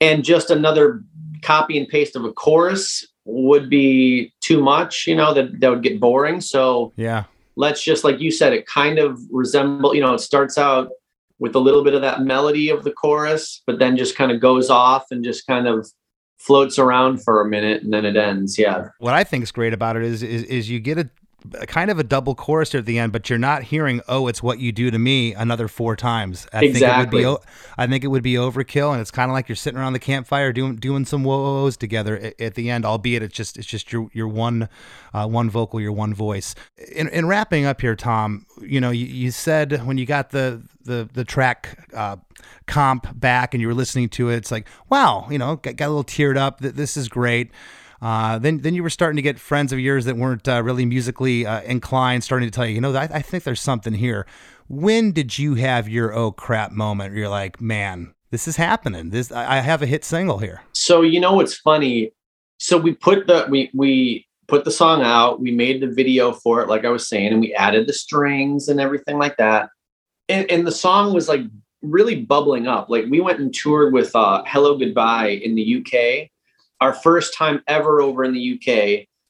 And just another copy and paste of a chorus would be too much you know that that would get boring. So Yeah. let's just like you said it kind of resemble you know it starts out with a little bit of that melody of the chorus but then just kind of goes off and just kind of floats around for a minute and then it ends. Yeah. What I think is great about it is is, is you get a, a kind of a double chorus at the end, but you're not hearing "Oh, it's what you do to me" another four times. I think it would be Exactly. I think it would be overkill, and it's kind of like you're sitting around the campfire doing doing some woes together at, at the end. Albeit it's just it's just your your one uh, one vocal, your one voice. In, in wrapping up here, Tom, you know you, you said when you got the the the track uh, comp back and you were listening to it, it's like wow, you know, got, got a little teared up. That this is great. Uh, then, then you were starting to get friends of yours that weren't uh, really musically uh, inclined, starting to tell you, you know, I, I think there's something here. When did you have your oh crap moment? You're like, man, this is happening. This I I have a hit single here. so you know what's funny so we put the we we put the song out we made the video for it like i was saying and we added the strings and everything like that and, and the song was like really bubbling up like we went and toured with uh Hellogoodbye in the uk our first time ever over in the uk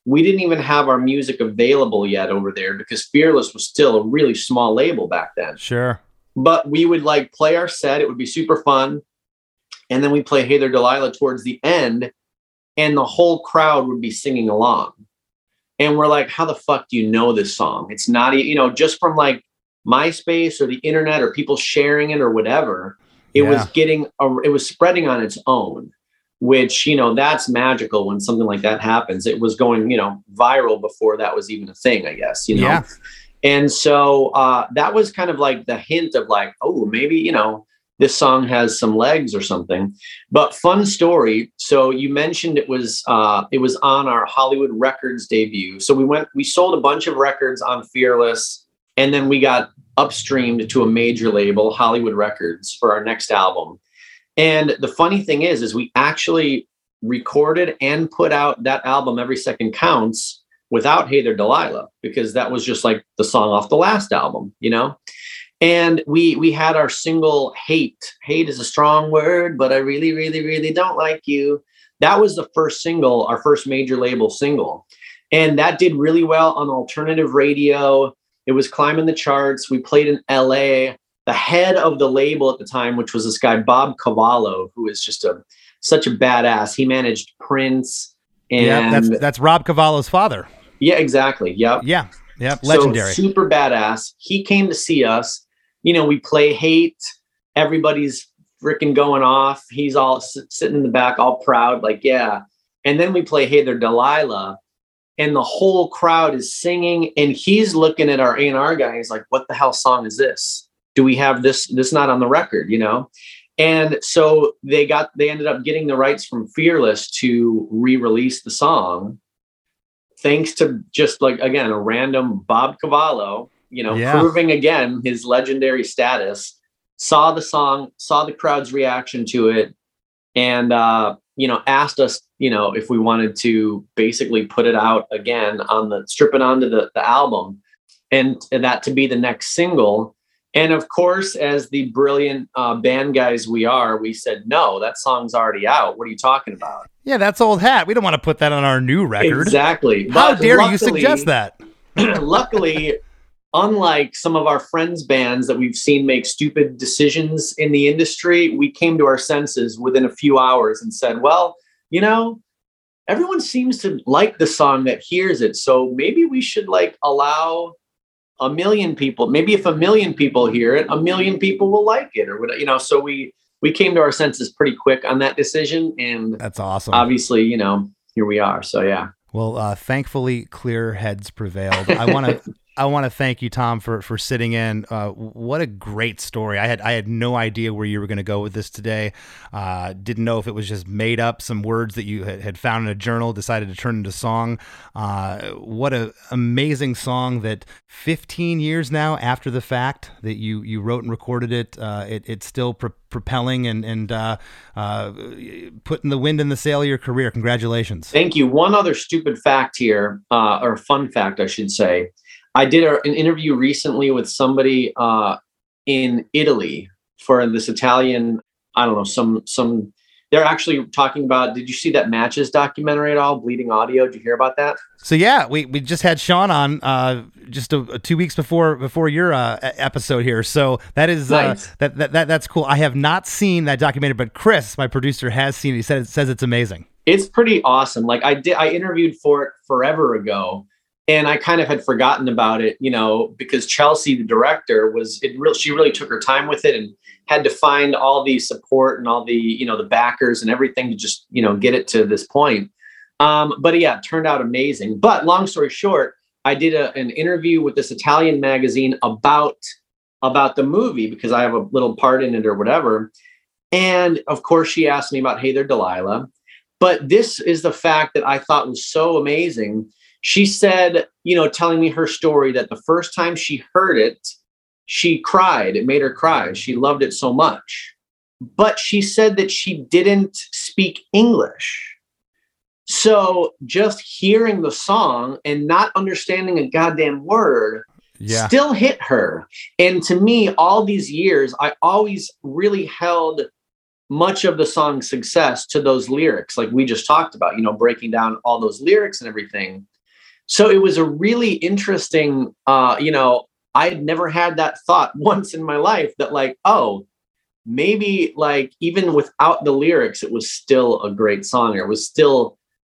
we didn't even have our music available yet over there because fearless was still a really small label back then Sure. but we would like play our set. It would be super fun. And then we play Hey There Delilah towards the end, and the whole crowd would be singing along. And we're like, how the fuck do you know this song? It's not, you know, just from like MySpace or the internet or people sharing it or whatever. It was getting, a, it was spreading on its own, which, you know, that's magical when something like that happens. It was going, you know, viral before that was even a thing, I guess, you know? Yeah. And so uh, that was kind of like the hint of like, oh, maybe, you know, this song has some legs or something. But fun story. So you mentioned it was uh, it was on our Hollywood Records debut. So we went, we sold a bunch of records on Fearless, and then we got upstreamed to a major label, Hollywood Records, for our next album. And the funny thing is, is we actually recorded and put out that album every second counts without hey there delilah because that was just like the song off the last album you know? And we we had our single hate. Hate is a strong word but i really really really don't like you. That was the first single our first major label single. And that did really well on alternative radio. It was climbing the charts. We played in la the head of the label at the time which was this guy bob cavallo who is just a such a badass he managed prince and yeah, that's that's Rob Cavallo's father. yeah, exactly. Yep. Yeah, yeah, So legendary. super badass. He came to see us. You know, we play hate. Everybody's freaking going off. He's all s- sitting in the back, all proud, like, yeah. And then we play Hey There Delilah. And the whole crowd is singing. And he's looking at our A&R guy. He's like, what the hell song is this? Do we have this? This not on the record, you know? And so they got they ended up getting the rights from Fearless to re-release the song thanks to just like again a random Bob Cavallo, you know, Yeah. proving again his legendary status. Saw the song, saw the crowd's reaction to it, and uh, you know, asked us, you know, if we wanted to basically put it out again on the strip it onto the, the album, and, and that to be the next single. And of course, as the brilliant uh, band guys we are, we said, no, that song's already out. What are you talking about? yeah, that's old hat. We don't want to put that on our new record. Exactly. How But dare you suggest that? (clears throat) luckily, unlike some of our friends' bands that we've seen make stupid decisions in the industry, we came to our senses within a few hours and said, well, you know, everyone seems to like the song that hears it. So maybe we should like allow a million people, maybe if a million people hear it, a million people will like it or whatever, you know. So we we came to our senses pretty quick on that decision. And That's awesome. obviously, you know, here we are. So yeah. Well, uh, thankfully, clear heads prevailed. I want to. (laughs) I want to thank you, Tom, for for sitting in. Uh, what a great story! I had I had no idea where you were going to go with this today. Uh, didn't know if it was just made up some words that you had, had found in a journal, decided to turn into song. Uh, what a amazing song that 15 years now after the fact that you you wrote and recorded it. Uh, it it's still pro- propelling and and uh, uh, putting the wind in the sail of your career. Congratulations! Thank you. One other stupid fact here, or fun fact, I should say. I did a, an interview recently with somebody uh, in Italy for this Italian. I don't know some some. They're actually talking about. Did you see that Matches documentary at all? Bleeding Audio. Did you hear about that? So yeah, we, we just had Shawn on uh, just a, a two weeks before before your uh, episode here. So that is Nice. uh, that, that that that's cool. I have not seen that documentary, but Chris, my producer, has seen it. He said it says it's amazing. it's pretty awesome. Like I did, I interviewed for it forever ago, and I kind of had forgotten about it, you know, because Chelsea, the director, was it real. She really took her time with it and had to find all the support and all the you know the backers and everything to just you know get it to this point. Um, but yeah, it turned out amazing. But long story short, I did a, an interview with this Italian magazine about about the movie because I have a little part in it or whatever. And of course, she asked me about Hey There, Delilah. But this is the fact that I thought was so amazing. She said, you know, telling me her story that the first time she heard it, she cried. It made her cry. She loved it so much. But she said that she didn't speak English. So just hearing the song and not understanding a goddamn word Yeah, still hit her. And to me, all these years, I always really held much of the song's success to those lyrics, like we just talked about, you know, breaking down all those lyrics and everything. So it was a really interesting, uh, you know, I had never had that thought (laughs) once in my life that, like, oh, maybe like even without the lyrics, it was still a great song. It was still,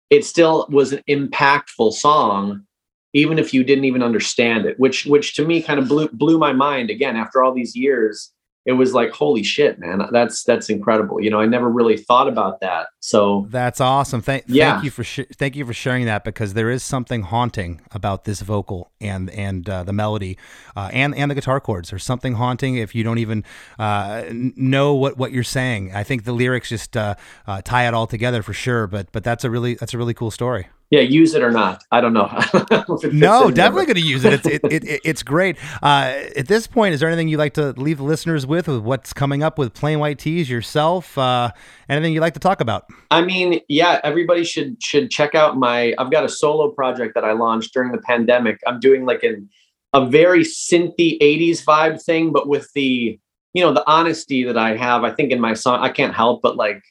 it still was an impactful song even if you didn't even understand it which which to me kind of blew blew my mind again after all these years it was like holy shit man that's that's incredible you know i never really thought about that so That's awesome. Thank, Yeah. thank you for sh- thank you for sharing that because there is something haunting about this vocal and and uh, the melody uh, and and the guitar chords. There's something haunting if you don't even uh, know what, what you're saying. I think the lyrics just uh, uh, tie it all together for sure. But but that's a really that's a really cool story. Yeah use it or not i don't know (laughs) If it fits No, definitely going to use it. It's it, it, it, it's great. Uh, at this point, is there anything you'd like to leave the listeners with with what's coming up with Plain White T's yourself? Uh, anything you'd like to talk about? I mean, yeah, everybody should should check out my. I've got a solo project that I launched during the pandemic. I'm doing like an a very synthy '80s vibe thing, but with the you know the honesty that I have. I think in my song, I can't help but like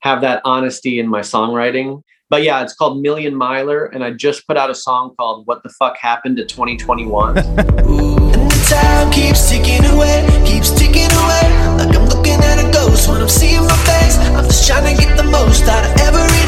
have that honesty in my songwriting. But yeah, it's called Million Miler, and I just put out a song called "What the Fuck Happened to 2021." And the time keeps ticking away, keeps ticking away. Like I'm looking at a ghost when I'm seeing my face. I'm just trying to get the most out of every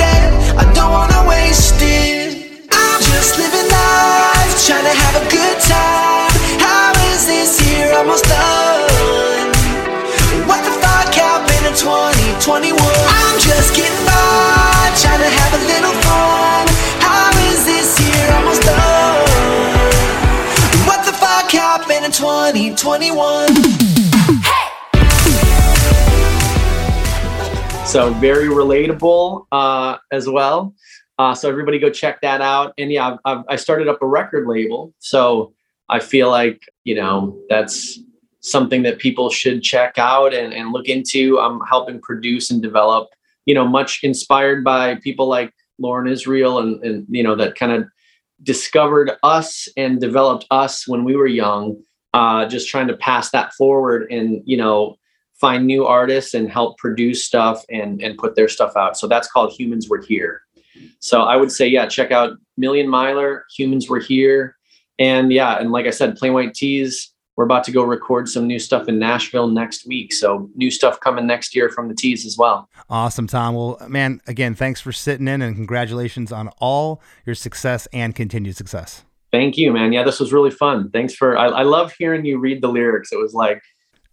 so very relatable uh, as well. Uh, so everybody go check that out. And yeah, I've, I started up a record label, so I feel like you know that's something that people should check out and, and look into. I'm helping produce and develop, you know, much inspired by people like Loren Israel and and you know that kind of discovered us and developed us when we were young. Uh, just trying to pass that forward and you know find new artists and help produce stuff and and put their stuff out. So that's called Humans Were Here. So I would say, yeah, check out Million Miler, Humans Were Here, and yeah, and like I said, Plain White T's. We're about to go record some new stuff in Nashville next week. So new stuff coming next year from the T's as well. Awesome, Tom. Well, man, again, thanks for sitting in and congratulations on all your success and continued success. Thank you, man. Yeah, this was really fun. Thanks for. I, I love hearing you read the lyrics. It was like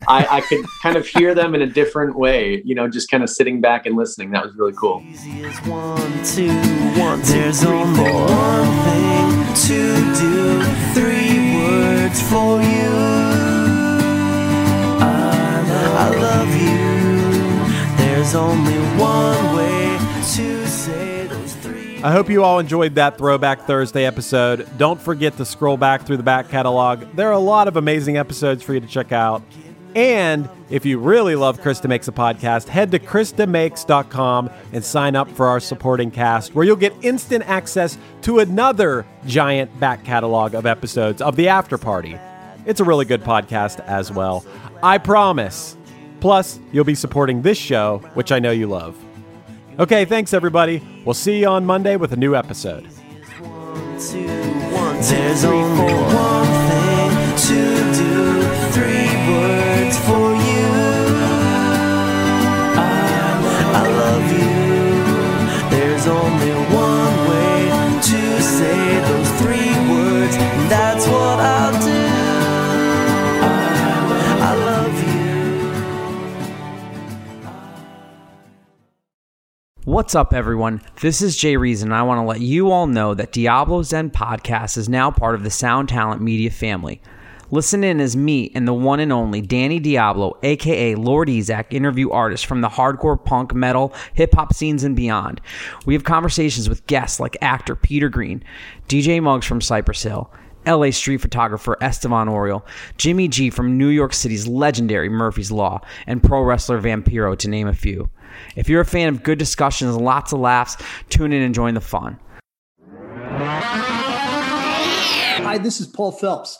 I, I could kind of hear them in a different way. You know, just kind of sitting back and listening. That was really cool. Easy as one, two, one, two, There's only one thing to do. Three words for you. I, I love you. There's only one way to say those three. I hope you all enjoyed that Throwback Thursday episode. Don't forget to scroll back through the back catalog. There are a lot of amazing episodes for you to check out. And if you really love Chris DeMakes a Podcast, head to ChrisDeMakes.com and sign up for our supporting cast, where you'll get instant access to another giant back catalog of episodes of The After Party. It's a really good podcast as well. I promise. Plus, you'll be supporting this show, which I know you love. Okay, thanks everybody. We'll see you on Monday with a new episode. two, one, two, There's only one. Three for you. I, I love you. There's only one way to say those three words. and That's what I'll do. I, I love you. What's up, everyone? This is Jay Reason, I want to let you all know that Diablo's Den Podcast is now part of the Sound Talent Media family. Listen in as me and the one and only Danny Diablo, aka Lord Ezec, interview artists from the hardcore punk, metal, hip hop scenes and beyond. We have conversations with guests like actor Peter Greene, DJ Muggs from Cypress Hill, LA street photographer Estevan Oriol, Jimmy G from New York City's legendary Murphy's Law, and pro wrestler Vampiro, to name a few. If you're a fan of good discussions and lots of laughs, tune in and join the fun. Hi, this is Paul Phelps,